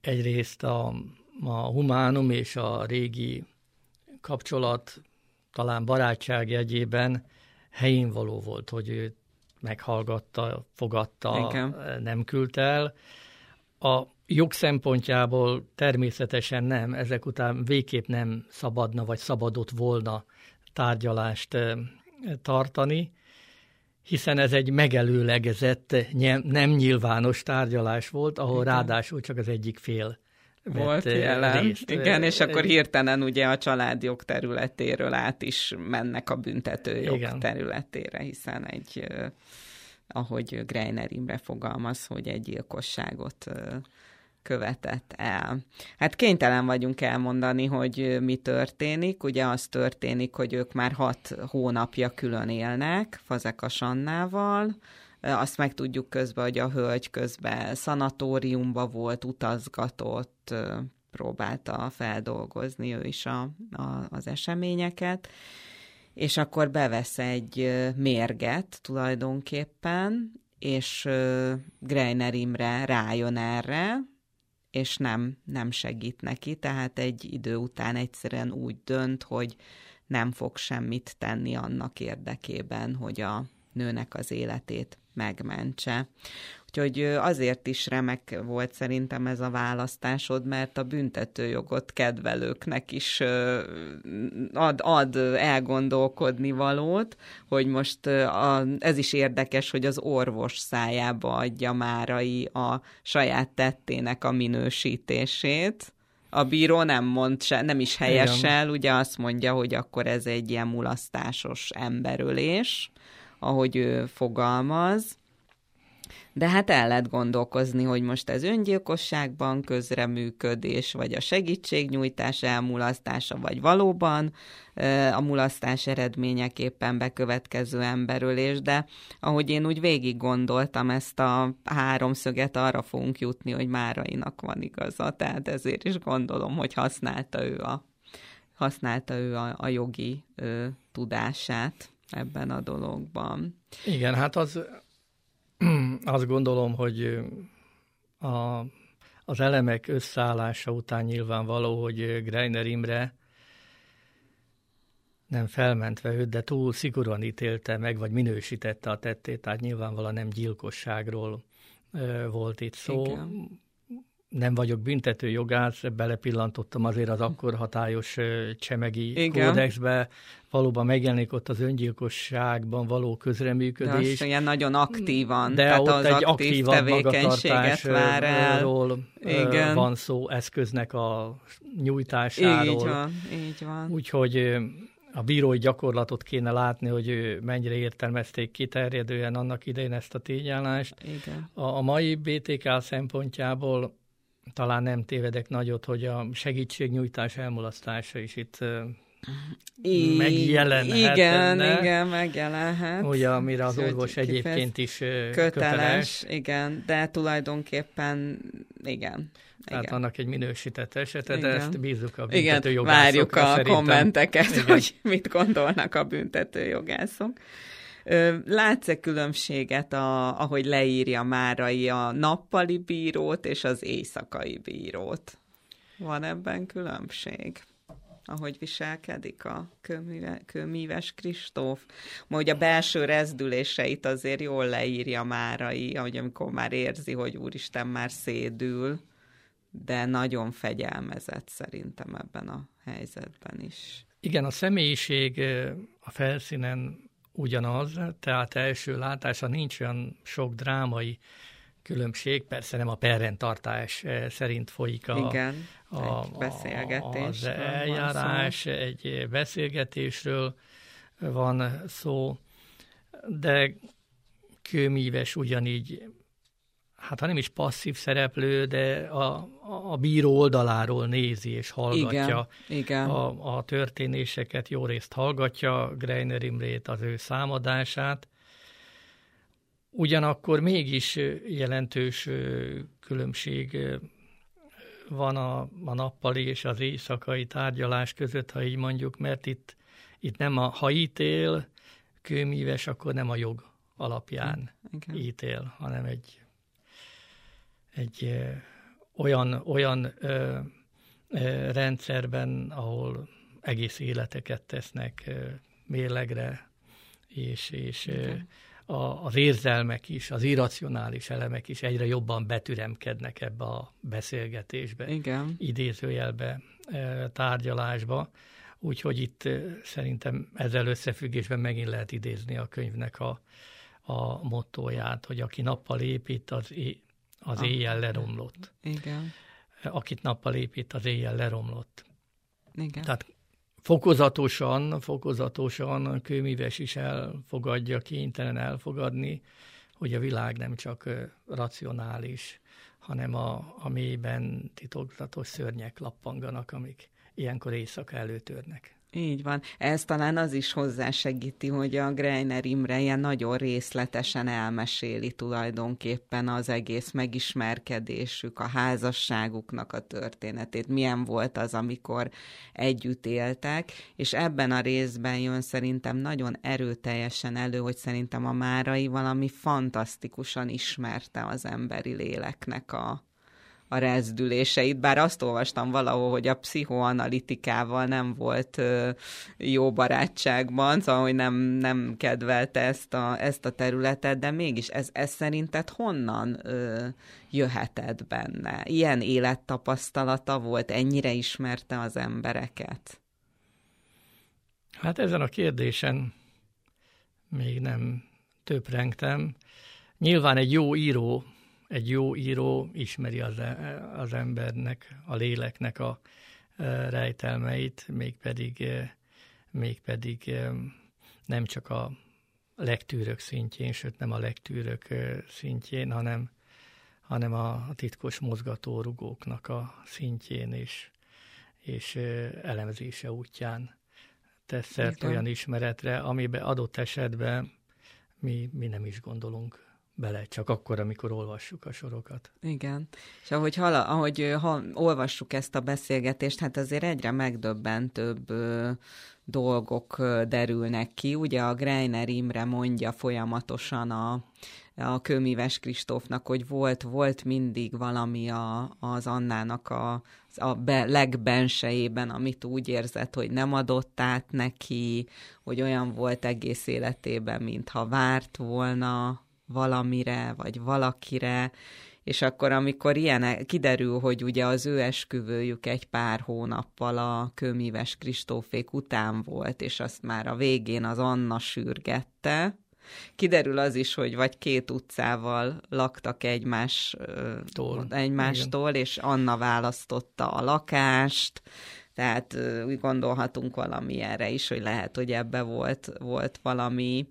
egyrészt a, a humánum és a régi kapcsolat talán barátság jegyében helyén való volt, hogy ő meghallgatta, fogadta, Igen. nem küldte el. A jog szempontjából természetesen nem, ezek után végképp nem szabadna, vagy szabadott volna tárgyalást tartani, hiszen ez egy megelőlegezett, nem nyilvános tárgyalás volt, ahol Igen. ráadásul csak az egyik fél volt jelen. Részt. Igen, és akkor hirtelen ugye a családjog területéről át is mennek a büntetőjog Igen. területére, hiszen egy, ahogy Greiner Imre fogalmaz, hogy egy gyilkosságot követett el. Hát kénytelen vagyunk elmondani, hogy mi történik. Ugye az történik, hogy ők már hat hónapja külön élnek Fazekas Annával, azt meg tudjuk közben, hogy a hölgy közben szanatóriumba volt, utazgatott, próbálta feldolgozni ő is a, a, az eseményeket, és akkor bevesz egy mérget tulajdonképpen, és Greiner Imre rájön erre, és nem, nem segít neki, tehát egy idő után egyszerűen úgy dönt, hogy nem fog semmit tenni annak érdekében, hogy a nőnek az életét megmentse. Úgyhogy azért is remek volt szerintem ez a választásod, mert a büntetőjogot kedvelőknek is ad, ad elgondolkodni valót, hogy most a, ez is érdekes, hogy az orvos szájába adja Márai a saját tettének a minősítését, a bíró nem mond se, nem is helyesel, ugye azt mondja, hogy akkor ez egy ilyen mulasztásos emberölés, ahogy ő fogalmaz, de hát el lehet gondolkozni, hogy most ez öngyilkosságban közreműködés, vagy a segítségnyújtás elmulasztása, vagy valóban a mulasztás eredményeképpen bekövetkező emberölés, de ahogy én úgy végig gondoltam ezt a háromszöget, arra fogunk jutni, hogy Márainak van igaza, tehát ezért is gondolom, hogy használta ő a, használta ő a, a jogi ö, tudását ebben a dologban. Igen, hát az, azt gondolom, hogy a, az elemek összeállása után nyilvánvaló, hogy Greiner Imre nem felmentve őt, de túl szigorúan ítélte meg, vagy minősítette a tettét, tehát nyilvánvalóan nem gyilkosságról volt itt szó. Igen nem vagyok büntető jogász, belepillantottam azért az akkor hatályos csemegi Igen. kódexbe, valóban megjelenik ott az öngyilkosságban való közreműködés. De ilyen nagyon aktívan, de tehát ott az egy aktív tevékenységet vár el. Igen. van szó eszköznek a nyújtásáról. Így van, így van. Úgyhogy a bírói gyakorlatot kéne látni, hogy mennyire értelmezték kiterjedően annak idején ezt a tényállást. Igen. A, a mai BTK szempontjából talán nem tévedek nagyot, hogy a segítségnyújtás elmulasztása is itt I- megjelenhet. Igen, igen, megjelenhet. Ugye, amire az orvos egyébként is köteles, köteles. Igen, de tulajdonképpen igen. Tehát igen. annak egy minősített esete, de ezt bízunk a büntetőjogászokra. Igen, várjuk a szerintem. kommenteket, igen. hogy mit gondolnak a büntetőjogászok. Látsz-e különbséget, a, ahogy leírja Márai a nappali bírót és az éjszakai bírót? Van ebben különbség? ahogy viselkedik a kőmíves Kristóf. Majd a belső rezdüléseit azért jól leírja Márai, ahogy amikor már érzi, hogy úristen már szédül, de nagyon fegyelmezett szerintem ebben a helyzetben is. Igen, a személyiség a felszínen ugyanaz, tehát első látása nincs olyan sok drámai különbség. Persze nem a perrendtartás szerint folyik a, Igen, a, egy beszélgetés. Az eljárás, egy beszélgetésről van szó, de kőmíves ugyanígy hát ha nem is passzív szereplő, de a, a bíró oldaláról nézi és hallgatja igen, igen. A, a történéseket, jó részt hallgatja Greiner Imrét, az ő számadását. Ugyanakkor mégis jelentős különbség van a, a nappali és az éjszakai tárgyalás között, ha így mondjuk, mert itt, itt nem a, ha ítél kőmíves, akkor nem a jog alapján Igen. ítél, hanem egy egy olyan, olyan ö, ö, rendszerben, ahol egész életeket tesznek ö, mérlegre, és, és ö, a, az érzelmek is, az irracionális elemek is egyre jobban betüremkednek ebbe a beszélgetésbe, Igen. idézőjelbe, tárgyalásba. Úgyhogy itt szerintem ezzel összefüggésben megint lehet idézni a könyvnek a, a mottóját, hogy aki nappal épít, az az ah. éjjel leromlott. Igen. Akit nappal épít, az éjjel leromlott. Igen. Tehát fokozatosan, fokozatosan a kőmíves is elfogadja, kénytelen elfogadni, hogy a világ nem csak racionális, hanem a, a mélyben titokzatos szörnyek lappanganak, amik ilyenkor éjszaka előtörnek. Így van. Ez talán az is hozzásegíti, hogy a Greiner Imre ilyen nagyon részletesen elmeséli tulajdonképpen az egész megismerkedésük, a házasságuknak a történetét, milyen volt az, amikor együtt éltek, és ebben a részben jön szerintem nagyon erőteljesen elő, hogy szerintem a Márai valami fantasztikusan ismerte az emberi léleknek a, a rezdüléseit, bár azt olvastam valahol, hogy a pszichoanalitikával nem volt jó barátságban, szóval, hogy nem, nem kedvelte ezt a, ezt a területet, de mégis ez, ez szerinted honnan ö, jöhetett benne? Ilyen élettapasztalata volt, ennyire ismerte az embereket? Hát ezen a kérdésen még nem töprengtem. Nyilván egy jó író egy jó író ismeri az, e, az embernek, a léleknek a e, rejtelmeit, mégpedig, e, mégpedig nem csak a legtűrök szintjén, sőt nem a legtűrök szintjén, hanem, hanem a titkos mozgatórugóknak a szintjén és, és elemzése útján tesz szert olyan ismeretre, amiben adott esetben mi, mi nem is gondolunk bele, csak akkor, amikor olvassuk a sorokat. Igen. És ahogy, hala, ahogy ha, olvassuk ezt a beszélgetést, hát azért egyre megdöbbentőbb ö, dolgok ö, derülnek ki. Ugye a Greiner Imre mondja folyamatosan a, a Kőmíves Kristófnak, hogy volt, volt mindig valami a, az Annának a, a be, legbensejében, amit úgy érzett, hogy nem adott át neki, hogy olyan volt egész életében, mintha várt volna valamire, vagy valakire, és akkor, amikor ilyen kiderül, hogy ugye az ő esküvőjük egy pár hónappal a kőmíves Kristófék után volt, és azt már a végén az Anna sürgette, kiderül az is, hogy vagy két utcával laktak egymástól, egymástól és Anna választotta a lakást, tehát úgy gondolhatunk valami erre is, hogy lehet, hogy ebbe volt, volt valami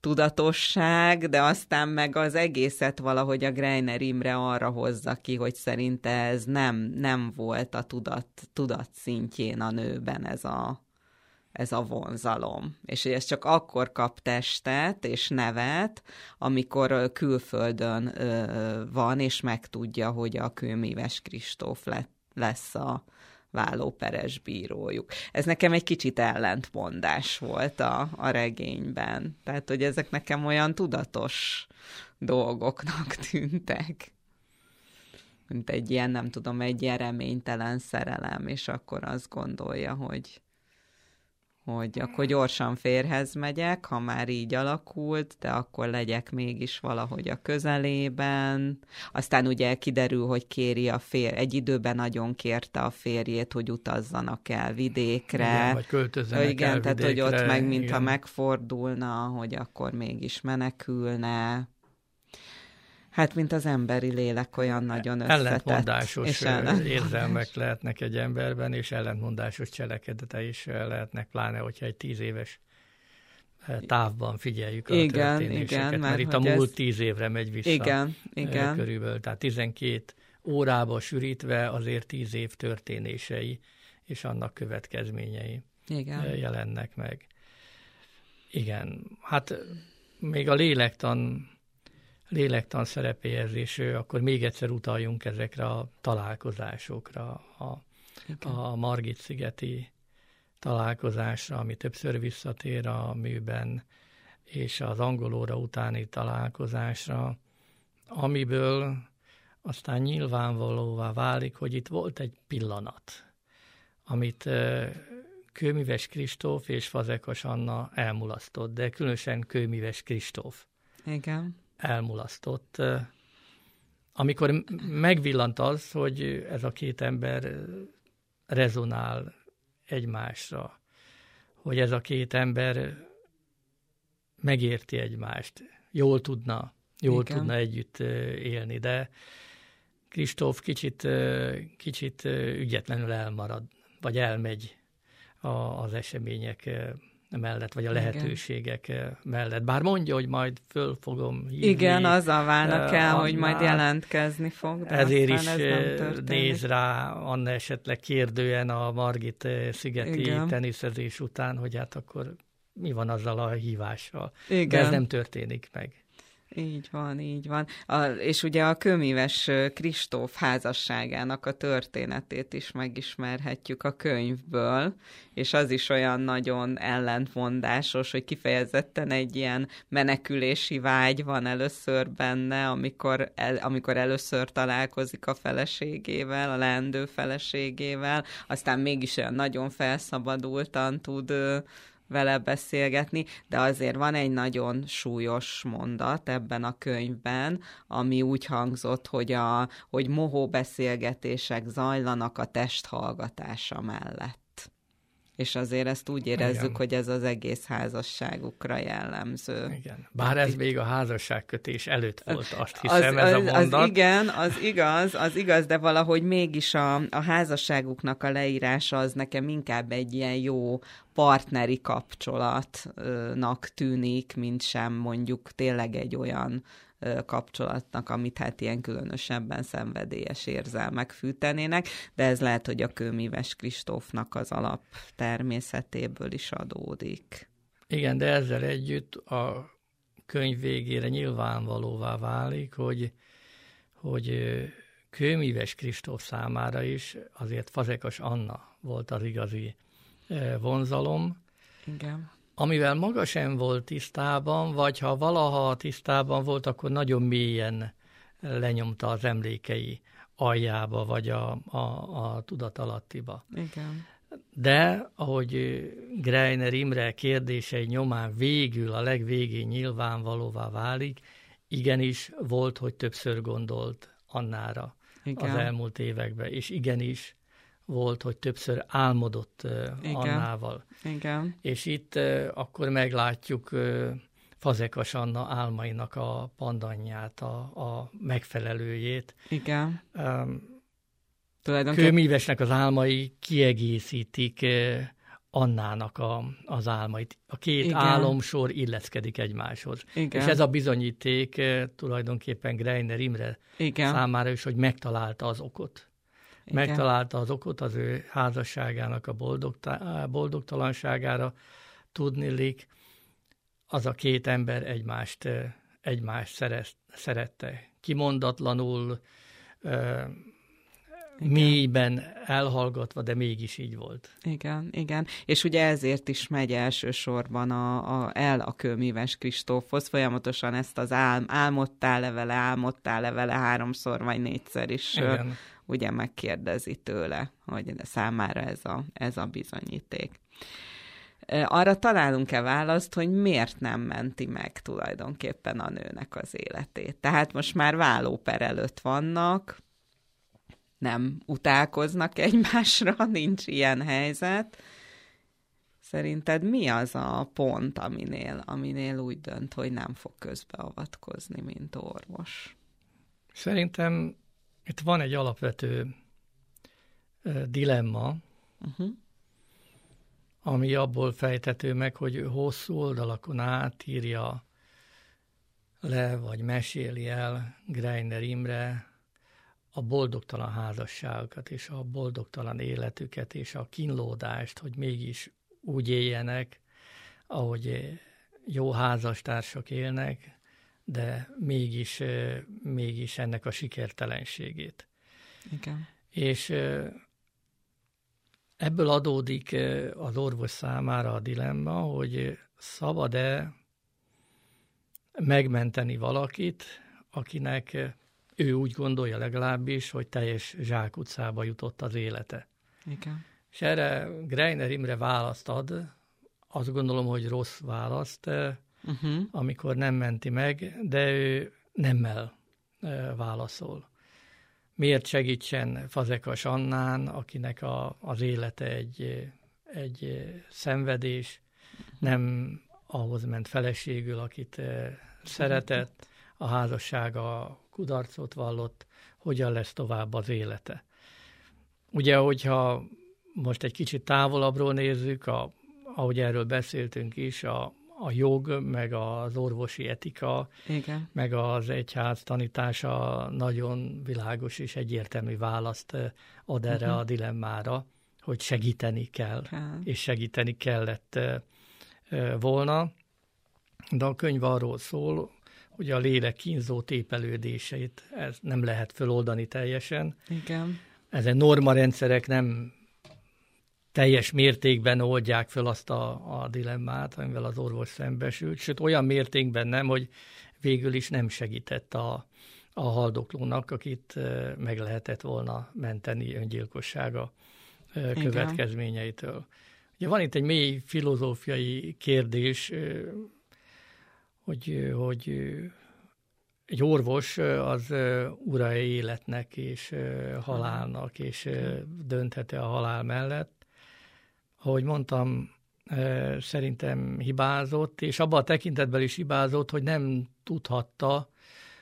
tudatosság, de aztán meg az egészet valahogy a Greiner Imre arra hozza ki, hogy szerinte ez nem, nem volt a tudat, tudat szintjén a nőben ez a, ez a vonzalom. És hogy ez csak akkor kap testet és nevet, amikor külföldön van, és megtudja, hogy a kőmíves Kristóf lett, lesz a, vállóperes bírójuk. Ez nekem egy kicsit ellentmondás volt a, a regényben. Tehát, hogy ezek nekem olyan tudatos dolgoknak tűntek. Mint egy ilyen, nem tudom, egy ilyen reménytelen szerelem, és akkor azt gondolja, hogy hogy akkor gyorsan férhez megyek, ha már így alakult, de akkor legyek mégis valahogy a közelében. Aztán ugye kiderül, hogy kéri a fér, egy időben nagyon kérte a férjét, hogy utazzanak el vidékre. Igen, vagy költözzenek Igen, el tehát vidékre, hogy ott meg mintha megfordulna, hogy akkor mégis menekülne. Hát, mint az emberi lélek olyan nagyon összetett. Ellentmondásos és ellentmondásos. érzelmek lehetnek egy emberben, és ellentmondásos cselekedete is lehetnek, pláne, hogyha egy tíz éves távban figyeljük a igen, történéseket, igen, mert, mert itt a múlt ez... tíz évre megy vissza. Igen, igen. Körülbelül, tehát 12 órába sűrítve azért tíz év történései és annak következményei igen. jelennek meg. Igen, hát még a lélektan, lélektan szerepéhez, és akkor még egyszer utaljunk ezekre a találkozásokra, a, a Margit-szigeti találkozásra, ami többször visszatér a műben, és az angolóra utáni találkozásra, amiből aztán nyilvánvalóvá válik, hogy itt volt egy pillanat, amit Kőműves Kristóf és Fazekas Anna elmulasztott, de különösen Kőműves Kristóf Igen. Elmulasztott. Amikor megvillant az, hogy ez a két ember rezonál egymásra, hogy ez a két ember megérti egymást, jól tudna, jól Igen. tudna együtt élni, de Kristóf kicsit, kicsit ügyetlenül elmarad, vagy elmegy a, az események mellett, vagy a lehetőségek Igen. mellett. Bár mondja, hogy majd föl fogom hívni. Igen, a válnak el, hogy majd jelentkezni fog. De ezért is ez néz rá Anna esetleg kérdően a Margit szigeti Igen. teniszezés után, hogy hát akkor mi van azzal a hívással. Igen. De ez nem történik meg. Így van, így van. A, és ugye a kömíves Kristóf házasságának a történetét is megismerhetjük a könyvből, és az is olyan nagyon ellentmondásos, hogy kifejezetten egy ilyen menekülési vágy van először benne, amikor, el, amikor először találkozik a feleségével, a leendő feleségével, aztán mégis olyan nagyon felszabadultan tud vele beszélgetni, de azért van egy nagyon súlyos mondat ebben a könyvben, ami úgy hangzott, hogy, a, hogy mohó beszélgetések zajlanak a test hallgatása mellett és azért ezt úgy érezzük, Igen. hogy ez az egész házasságukra jellemző. Igen. Bár ez még a házasságkötés előtt volt, azt hiszem, az, ez a mondat. Az igen, az igaz, az igaz, de valahogy mégis a, a házasságuknak a leírása az nekem inkább egy ilyen jó partneri kapcsolatnak tűnik, mint sem mondjuk tényleg egy olyan kapcsolatnak, amit hát ilyen különösebben szenvedélyes érzelmek fűtenének, de ez lehet, hogy a kőmíves Kristófnak az alap természetéből is adódik. Igen, de ezzel együtt a könyv végére nyilvánvalóvá válik, hogy, hogy kőmíves Kristóf számára is azért Fazekas Anna volt az igazi vonzalom. Igen amivel maga sem volt tisztában, vagy ha valaha tisztában volt, akkor nagyon mélyen lenyomta az emlékei aljába, vagy a, a, a tudatalattiba. Igen. De, ahogy Greiner Imre kérdései nyomán végül, a legvégén nyilvánvalóvá válik, igenis volt, hogy többször gondolt Annára Igen. az elmúlt években, és igenis volt, hogy többször álmodott Igen. Annával. Igen. És itt akkor meglátjuk Fazekas Anna álmainak a pandanyját, a, a megfelelőjét. Igen. Um, Kőmívesnek az álmai kiegészítik Annának a, az álmait. A két Igen. álomsor illeszkedik egymáshoz. Igen. És ez a bizonyíték tulajdonképpen Greiner Imre Igen. számára is, hogy megtalálta az okot. Igen. megtalálta az okot az ő házasságának a boldogtalanságára, tudnilik, az a két ember egymást, egymást szeret, szerette. Kimondatlanul, igen. mélyben elhallgatva, de mégis így volt. Igen, igen. És ugye ezért is megy elsősorban a, a, el a kőmíves Kristófhoz, folyamatosan ezt az álm, álmodtál levele, álmodtál levele háromszor vagy négyszer is igen ugye megkérdezi tőle, hogy számára ez a, ez a bizonyíték. Arra találunk-e választ, hogy miért nem menti meg tulajdonképpen a nőnek az életét? Tehát most már vállóper előtt vannak, nem utálkoznak egymásra, nincs ilyen helyzet. Szerinted mi az a pont, aminél, aminél úgy dönt, hogy nem fog közbeavatkozni, mint orvos? Szerintem itt van egy alapvető dilemma, uh-huh. ami abból fejtető meg, hogy hosszú oldalakon átírja le, vagy meséli el Greiner Imre a boldogtalan házasságokat, és a boldogtalan életüket, és a kínlódást, hogy mégis úgy éljenek, ahogy jó házastársak élnek, de mégis, mégis ennek a sikertelenségét. Igen. És ebből adódik az orvos számára a dilemma, hogy szabad-e megmenteni valakit, akinek ő úgy gondolja legalábbis, hogy teljes zsákutcába jutott az élete. Igen. És erre Greiner Imre választ ad, azt gondolom, hogy rossz választ, uh-huh. amikor nem menti meg, de ő nemmel válaszol. Miért segítsen Fazekas Annán, akinek a, az élete egy, egy szenvedés, nem ahhoz ment feleségül, akit szeretett, a házassága kudarcot vallott, hogyan lesz tovább az élete. Ugye, hogyha most egy kicsit távolabbról nézzük, a, ahogy erről beszéltünk is, a, a jog, meg az orvosi etika, Igen. meg az egyház tanítása nagyon világos és egyértelmű választ ad erre uh-huh. a dilemmára, hogy segíteni kell, kell, és segíteni kellett volna. De a könyv arról szól, hogy a lélek kínzó tépelődéseit ez nem lehet föloldani teljesen. Igen. Ezen normarendszerek nem teljes mértékben oldják föl azt a, a dilemmát, amivel az orvos szembesült, sőt olyan mértékben nem, hogy végül is nem segített a, a haldoklónak, akit meg lehetett volna menteni öngyilkossága következményeitől. Ugye van itt egy mély filozófiai kérdés, hogy, hogy egy orvos az ura életnek és halálnak, és dönthet a halál mellett. Ahogy mondtam, szerintem hibázott, és abban a tekintetben is hibázott, hogy nem tudhatta,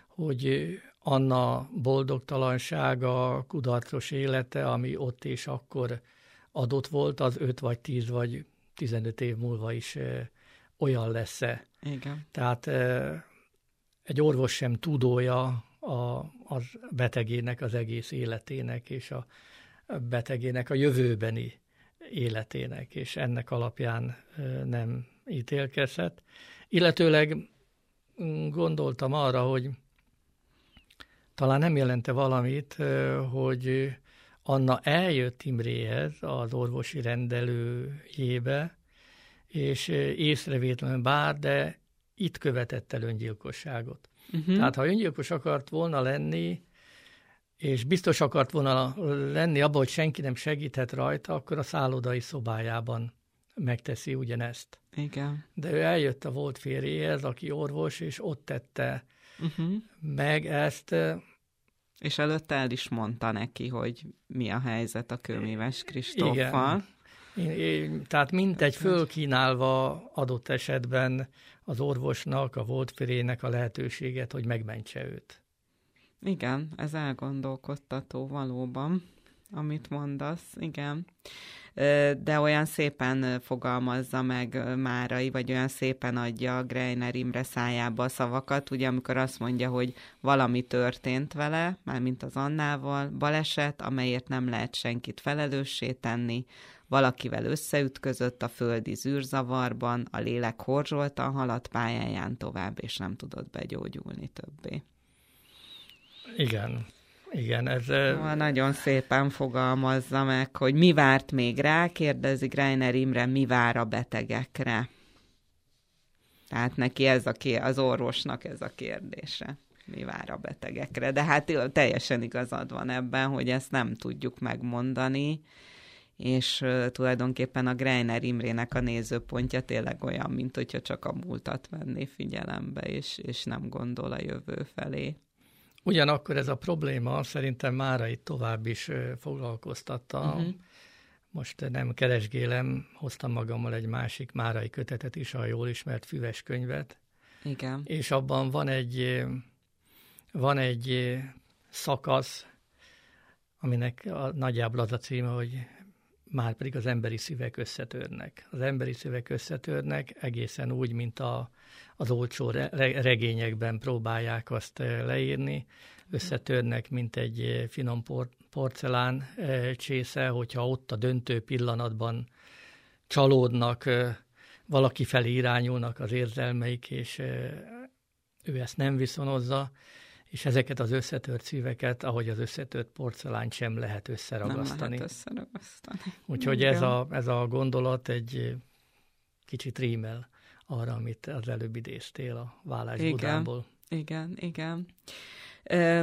hogy Anna boldogtalansága, kudarcos élete, ami ott és akkor adott volt, az 5 vagy 10 vagy 15 év múlva is olyan lesz-e. Igen. Tehát egy orvos sem tudója a, az betegének, az egész életének és a betegének a jövőbeni életének, és ennek alapján nem ítélkezhet. Illetőleg mm, gondoltam arra, hogy talán nem jelente valamit, hogy Anna eljött Imréhez az orvosi rendelőjébe, és észrevétlenül bár, de itt követett el öngyilkosságot. Uh-huh. Tehát ha öngyilkos akart volna lenni, és biztos akart volna lenni abban, hogy senki nem segíthet rajta, akkor a szállodai szobájában megteszi ugyanezt. Igen. De ő eljött a volt férjéhez, aki orvos, és ott tette uh-huh. meg ezt. És előtte el is mondta neki, hogy mi a helyzet a kőműves Kristóffal. Én, én, tehát mindegy fölkínálva adott esetben az orvosnak, a volt férjének a lehetőséget, hogy megmentse őt. Igen, ez elgondolkodtató valóban, amit mondasz, igen. De olyan szépen fogalmazza meg Márai, vagy olyan szépen adja Greiner Imre szájába a szavakat, ugye amikor azt mondja, hogy valami történt vele, mármint az Annával, baleset, amelyért nem lehet senkit felelőssé tenni, valakivel összeütközött a földi zűrzavarban, a lélek horzsoltan haladt pályáján tovább, és nem tudott begyógyulni többé. Igen, igen, ez... Nagyon szépen fogalmazza meg, hogy mi várt még rá, kérdezi Greiner Imre, mi vár a betegekre. Tehát neki ez a ké- az orvosnak ez a kérdése, mi vár a betegekre. De hát teljesen igazad van ebben, hogy ezt nem tudjuk megmondani, és tulajdonképpen a Greiner Imrének a nézőpontja tényleg olyan, mint hogyha csak a múltat venné figyelembe, és, és nem gondol a jövő felé. Ugyanakkor ez a probléma szerintem mára itt tovább is foglalkoztatta. Uh-huh. Most nem keresgélem, hoztam magammal egy másik márai kötetet is, a jól ismert füves könyvet. Igen. És abban van egy van egy szakasz, aminek a, nagyjából az a címe, hogy már pedig az emberi szívek összetörnek. Az emberi szívek összetörnek egészen úgy, mint a, az olcsó regényekben próbálják azt leírni, összetörnek, mint egy finom por, porcelán csésze, hogyha ott a döntő pillanatban csalódnak, valaki felé irányulnak az érzelmeik, és ő ezt nem viszonozza, és ezeket az összetört szíveket, ahogy az összetört porcelánt sem lehet összeragasztani. Nem lehet összeragasztani. Úgyhogy ez a, ez a gondolat egy kicsit rímel arra, amit az előbb idéztél a vállás igen, Budából. Igen, igen.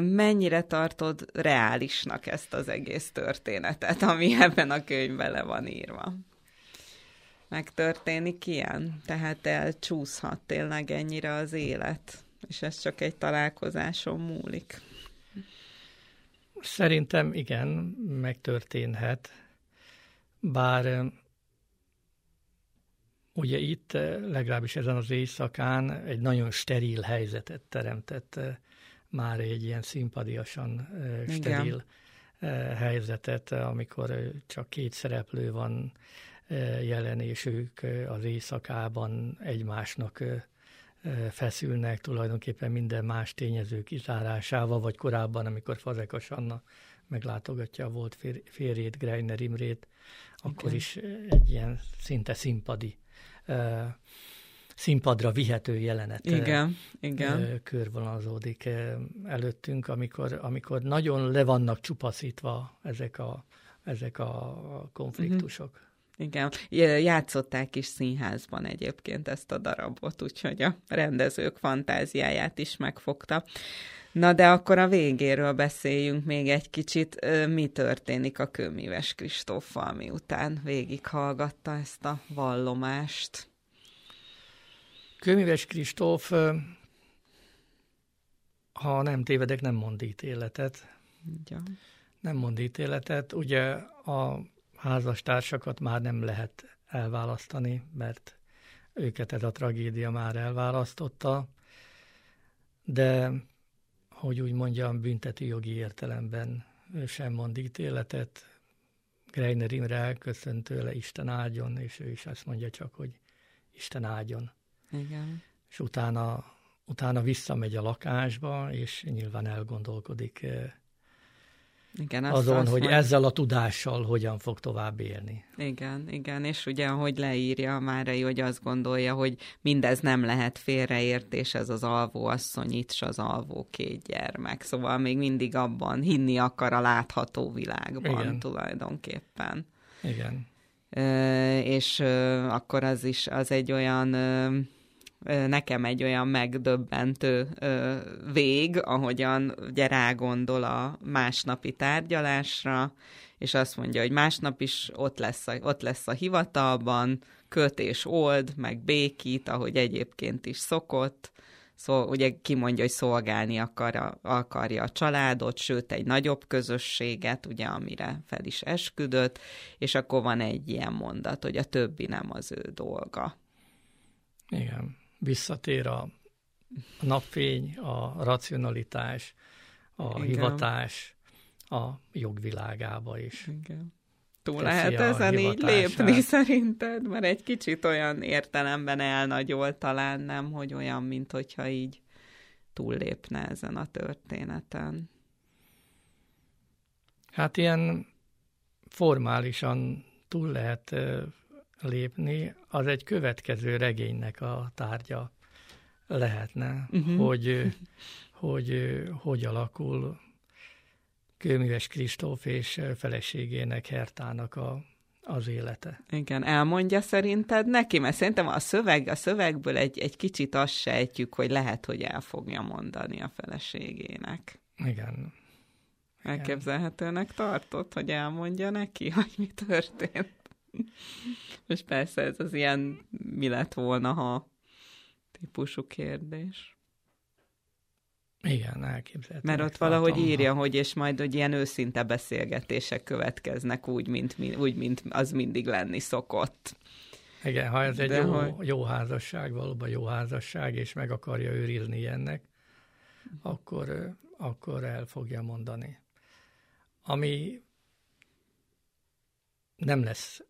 Mennyire tartod reálisnak ezt az egész történetet, ami ebben a könyvben le van írva? Megtörténik ilyen? Tehát elcsúszhat tényleg ennyire az élet? És ez csak egy találkozáson múlik. Szerintem igen, megtörténhet, bár ugye itt legalábbis ezen az éjszakán egy nagyon steril helyzetet teremtett már egy ilyen szimpadiasan steril igen. helyzetet, amikor csak két szereplő van jelen, és ők az éjszakában egymásnak feszülnek tulajdonképpen minden más tényező kizárásával, vagy korábban, amikor Fazekas Anna meglátogatja a volt férjét, Greiner Imrét, akkor Igen. is egy ilyen szinte színpadi, színpadra vihető jelenet Igen. Igen. körvonalazódik előttünk, amikor, amikor nagyon le vannak csupaszítva ezek a, ezek a konfliktusok. Uh-huh. Igen, játszották is színházban egyébként ezt a darabot, úgyhogy a rendezők fantáziáját is megfogta. Na de akkor a végéről beszéljünk még egy kicsit. Mi történik a kőmíves Kristóffal, miután végighallgatta ezt a vallomást? Kőmíves Kristóf, ha nem tévedek, nem mond ítéletet. Ja. Nem mond ítéletet. Ugye a házastársakat már nem lehet elválasztani, mert őket ez a tragédia már elválasztotta, de hogy úgy mondjam, bünteti jogi értelemben ő sem mond ítéletet. Greiner Imre elköszönt tőle, Isten áldjon, és ő is azt mondja csak, hogy Isten áldjon. Igen. És utána, utána visszamegy a lakásba, és nyilván elgondolkodik eh, igen, azt azon, azt hogy majd... ezzel a tudással hogyan fog tovább élni. Igen, igen, és ugye, ahogy leírja Márai, hogy azt gondolja, hogy mindez nem lehet félreértés, ez az alvó asszony itt, az alvó két gyermek. Szóval még mindig abban hinni akar a látható világban igen. tulajdonképpen. Igen. Ö, és ö, akkor az is, az egy olyan... Ö, nekem egy olyan megdöbbentő vég, ahogyan ugye rágondol a másnapi tárgyalásra, és azt mondja, hogy másnap is ott lesz a, ott lesz a hivatalban, köt és old, meg békít, ahogy egyébként is szokott, Szóval ugye kimondja, hogy szolgálni akar, akarja a családot, sőt egy nagyobb közösséget, ugye amire fel is esküdött, és akkor van egy ilyen mondat, hogy a többi nem az ő dolga. Igen visszatér a napfény, a racionalitás, a Igen. hivatás a jogvilágába is. Igen. Túl lehet ezen így lépni szerinted? Mert egy kicsit olyan értelemben elnagyol talán, nem, hogy olyan, mint hogyha így túllépne ezen a történeten. Hát ilyen formálisan túl lehet lépni, az egy következő regénynek a tárgya lehetne, uh-huh. hogy, hogy hogy alakul Kőműves Kristóf és feleségének, Hertának a, az élete. Igen, elmondja szerinted neki, mert szerintem a, szöveg, a szövegből egy, egy kicsit azt sejtjük, hogy lehet, hogy el fogja mondani a feleségének. Igen. Elképzelhetőnek tartott, hogy elmondja neki, hogy mi történt. És persze ez az ilyen mi lett volna, ha típusú kérdés. Igen, elképzelhető. Mert ott valahogy írja, ha... hogy és majd hogy ilyen őszinte beszélgetések következnek úgy, mint, úgy, mint az mindig lenni szokott. Igen, ha ez egy jó, hogy... jó házasság, valóban jó házasság, és meg akarja őrizni ennek, akkor, akkor el fogja mondani. Ami nem lesz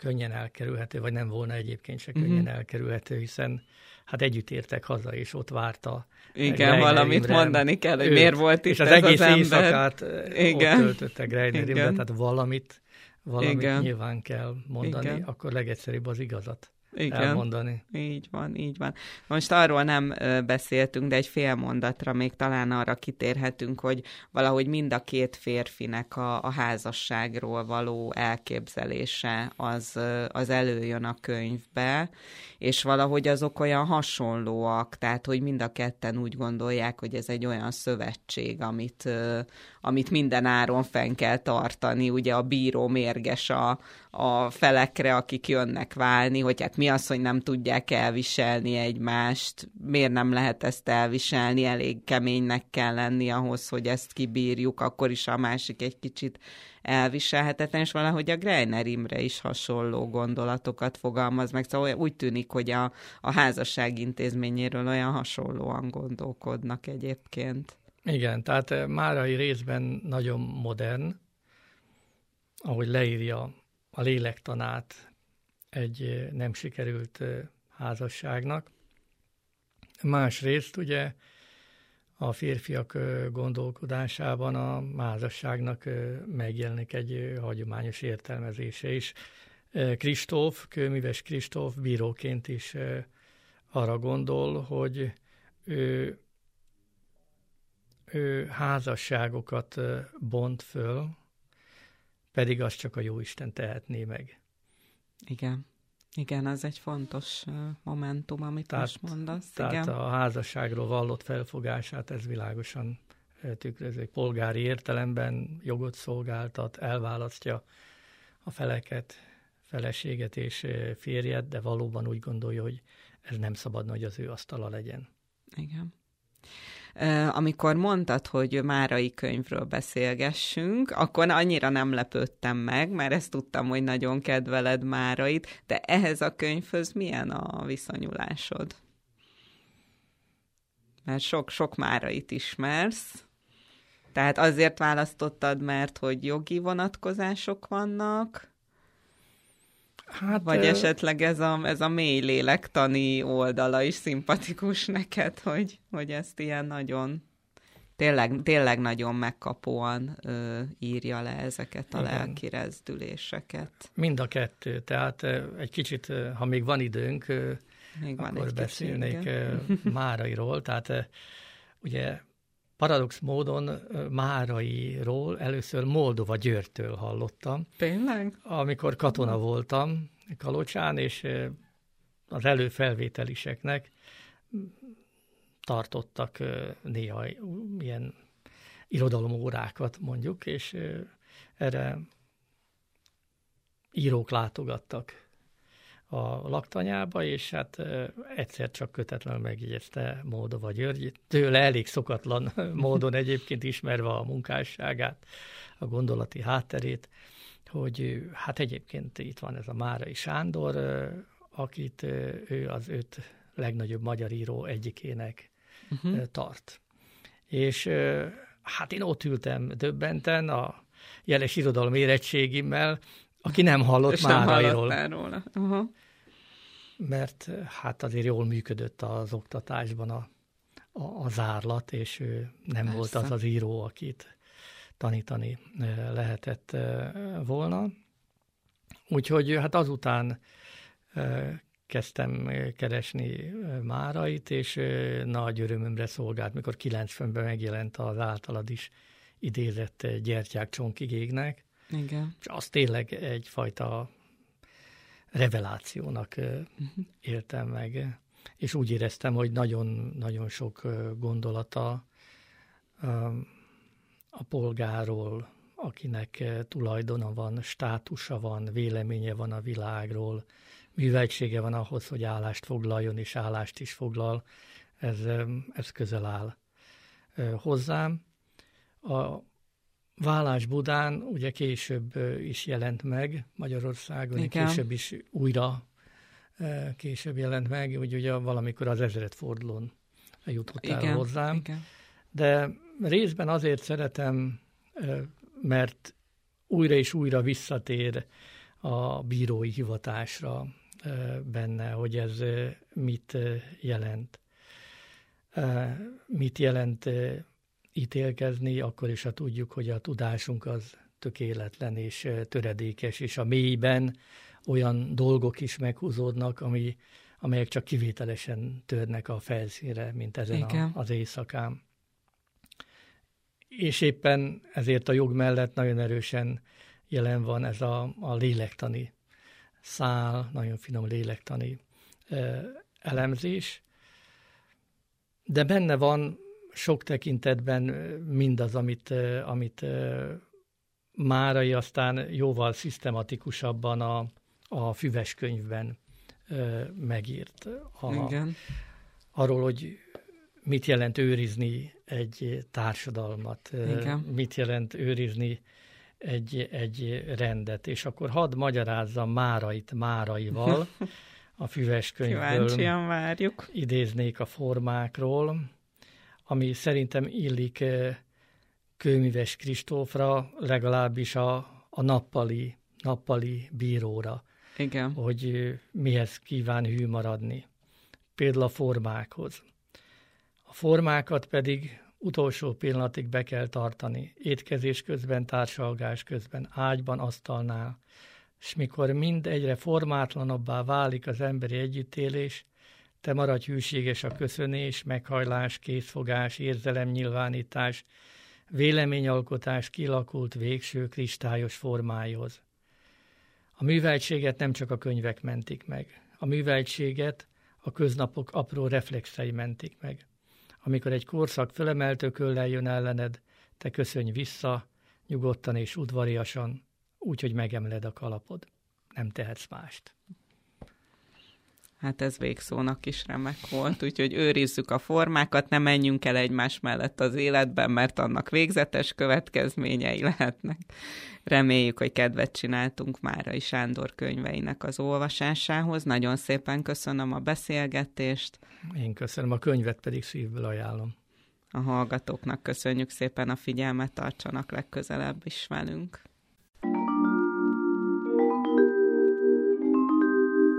könnyen elkerülhető, vagy nem volna egyébként se könnyen uh-huh. elkerülhető, hiszen hát együtt értek haza, és ott várta. Igen, valamit Imre, mondani kell, hogy miért volt itt és az, az egész az éjszakát Igen. ott töltötte Greiner Imre, tehát valamit, valamit Igen. nyilván kell mondani, Igen. akkor legegyszerűbb az igazat igen. elmondani. Így van, így van. Most arról nem beszéltünk, de egy fél mondatra még talán arra kitérhetünk, hogy valahogy mind a két férfinek a, a házasságról való elképzelése az, az előjön a könyvbe, és valahogy azok olyan hasonlóak, tehát hogy mind a ketten úgy gondolják, hogy ez egy olyan szövetség, amit, amit minden áron fenn kell tartani. Ugye a bíró mérges a, a felekre, akik jönnek válni, hogy hát mi az, hogy nem tudják elviselni egymást, miért nem lehet ezt elviselni, elég keménynek kell lenni ahhoz, hogy ezt kibírjuk, akkor is a másik egy kicsit elviselhetetlen, és valahogy a Greiner Imre is hasonló gondolatokat fogalmaz meg, szóval úgy tűnik, hogy a, a házasság intézményéről olyan hasonlóan gondolkodnak egyébként. Igen, tehát eh, Márai részben nagyon modern, ahogy leírja a lélektanát egy eh, nem sikerült eh, házasságnak. Másrészt ugye a férfiak gondolkodásában a házasságnak megjelenik egy hagyományos értelmezése is. Kristóf, kőműves Kristóf bíróként is arra gondol, hogy ő, ő házasságokat bont föl, pedig az csak a Jóisten tehetné meg. Igen. Igen, az egy fontos momentum, amit tehát, most mondasz. Tehát igen. a házasságról vallott felfogását ez világosan tükrözi. Polgári értelemben jogot szolgáltat, elválasztja a feleket, feleséget és férjet, de valóban úgy gondolja, hogy ez nem szabadna, hogy az ő asztala legyen. Igen amikor mondtad, hogy Márai könyvről beszélgessünk, akkor annyira nem lepődtem meg, mert ezt tudtam, hogy nagyon kedveled Márait, de ehhez a könyvhöz milyen a viszonyulásod? Mert sok-sok Márait ismersz, tehát azért választottad, mert hogy jogi vonatkozások vannak, Hát, Vagy esetleg ez a, ez a mély lélektani oldala is szimpatikus neked, hogy, hogy ezt ilyen nagyon, tényleg, tényleg nagyon megkapóan ö, írja le ezeket a lelki rezdüléseket. Mind a kettő, tehát egy kicsit, ha még van időnk, még van akkor egy beszélnék kicsit, Márairól, tehát ugye paradox módon Márairól először Moldova Győrtől hallottam. Tényleg? Amikor katona voltam Kalocsán, és az előfelvételiseknek tartottak néha ilyen irodalomórákat mondjuk, és erre írók látogattak a laktanyába, és hát egyszer csak kötetlenül megjegyezte Módova György, tőle elég szokatlan módon egyébként ismerve a munkásságát, a gondolati hátterét, hogy hát egyébként itt van ez a Márai Sándor, akit ő az öt legnagyobb magyar író egyikének uh-huh. tart. És hát én ott ültem döbbenten a jeles irodalom érettségimmel, aki nem hallott Márairól. Uh-huh mert hát azért jól működött az oktatásban a, a, a zárlat, és ő nem Persze. volt az az író, akit tanítani lehetett volna. Úgyhogy hát azután kezdtem keresni Márait, és nagy örömömre szolgált, mikor 90-ben megjelent az általad is idézett gyertyák csonkigégnek. Igen. És az tényleg egyfajta revelációnak éltem meg, és úgy éreztem, hogy nagyon-nagyon sok gondolata a polgáról, akinek tulajdona van, státusa van, véleménye van a világról, műveltsége van ahhoz, hogy állást foglaljon, és állást is foglal, ez, ez közel áll hozzám. A Vállás Budán ugye később is jelent meg Magyarországon, Igen. később is újra később jelent meg, úgy ugye valamikor az ezredfordulón jutott el igen, hozzám. Igen. De részben azért szeretem, mert újra és újra visszatér a bírói hivatásra benne, hogy ez mit jelent. Mit jelent ítélkezni, akkor is, ha tudjuk, hogy a tudásunk az tökéletlen és töredékes, és a mélyben olyan dolgok is meghúzódnak, ami, amelyek csak kivételesen törnek a felszínre, mint ezen a, az éjszakán. És éppen ezért a jog mellett nagyon erősen jelen van ez a, a lélektani szál, nagyon finom lélektani elemzés, de benne van sok tekintetben mindaz, amit, amit Márai aztán jóval szisztematikusabban a, a füves könyvben megírt. A, Igen. Arról, hogy mit jelent őrizni egy társadalmat, Igen. mit jelent őrizni egy, egy rendet, és akkor hadd magyarázzam Márait Máraival, a füves könyvből várjuk. idéznék a formákról, ami szerintem illik Kőműves Kristófra, legalábbis a, a nappali, nappali bíróra, Igen. hogy mihez kíván hű maradni. Például a formákhoz. A formákat pedig utolsó pillanatig be kell tartani, étkezés közben, társalgás közben, ágyban, asztalnál, és mikor mind egyre formátlanabbá válik az emberi együttélés, te maradj hűséges a köszönés, meghajlás, készfogás, érzelemnyilvánítás, véleményalkotás kilakult végső kristályos formához. A műveltséget nem csak a könyvek mentik meg. A műveltséget a köznapok apró reflexei mentik meg. Amikor egy korszak fölemeltőköllel jön ellened, te köszönj vissza, nyugodtan és udvariasan, úgy, hogy megemled a kalapod. Nem tehetsz mást. Hát ez végszónak is remek volt, úgyhogy őrizzük a formákat, ne menjünk el egymás mellett az életben, mert annak végzetes következményei lehetnek. Reméljük, hogy kedvet csináltunk Márai Sándor könyveinek az olvasásához. Nagyon szépen köszönöm a beszélgetést. Én köszönöm, a könyvet pedig szívből ajánlom. A hallgatóknak köszönjük szépen a figyelmet, tartsanak legközelebb is velünk.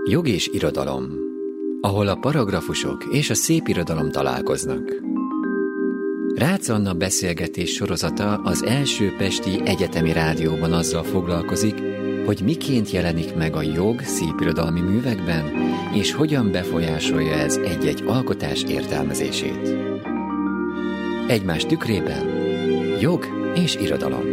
Jog és irodalom, ahol a paragrafusok és a szép irodalom találkoznak. Rácz Anna beszélgetés sorozata az első Pesti Egyetemi Rádióban azzal foglalkozik, hogy miként jelenik meg a jog szépirodalmi művekben, és hogyan befolyásolja ez egy-egy alkotás értelmezését. Egymás tükrében jog és irodalom.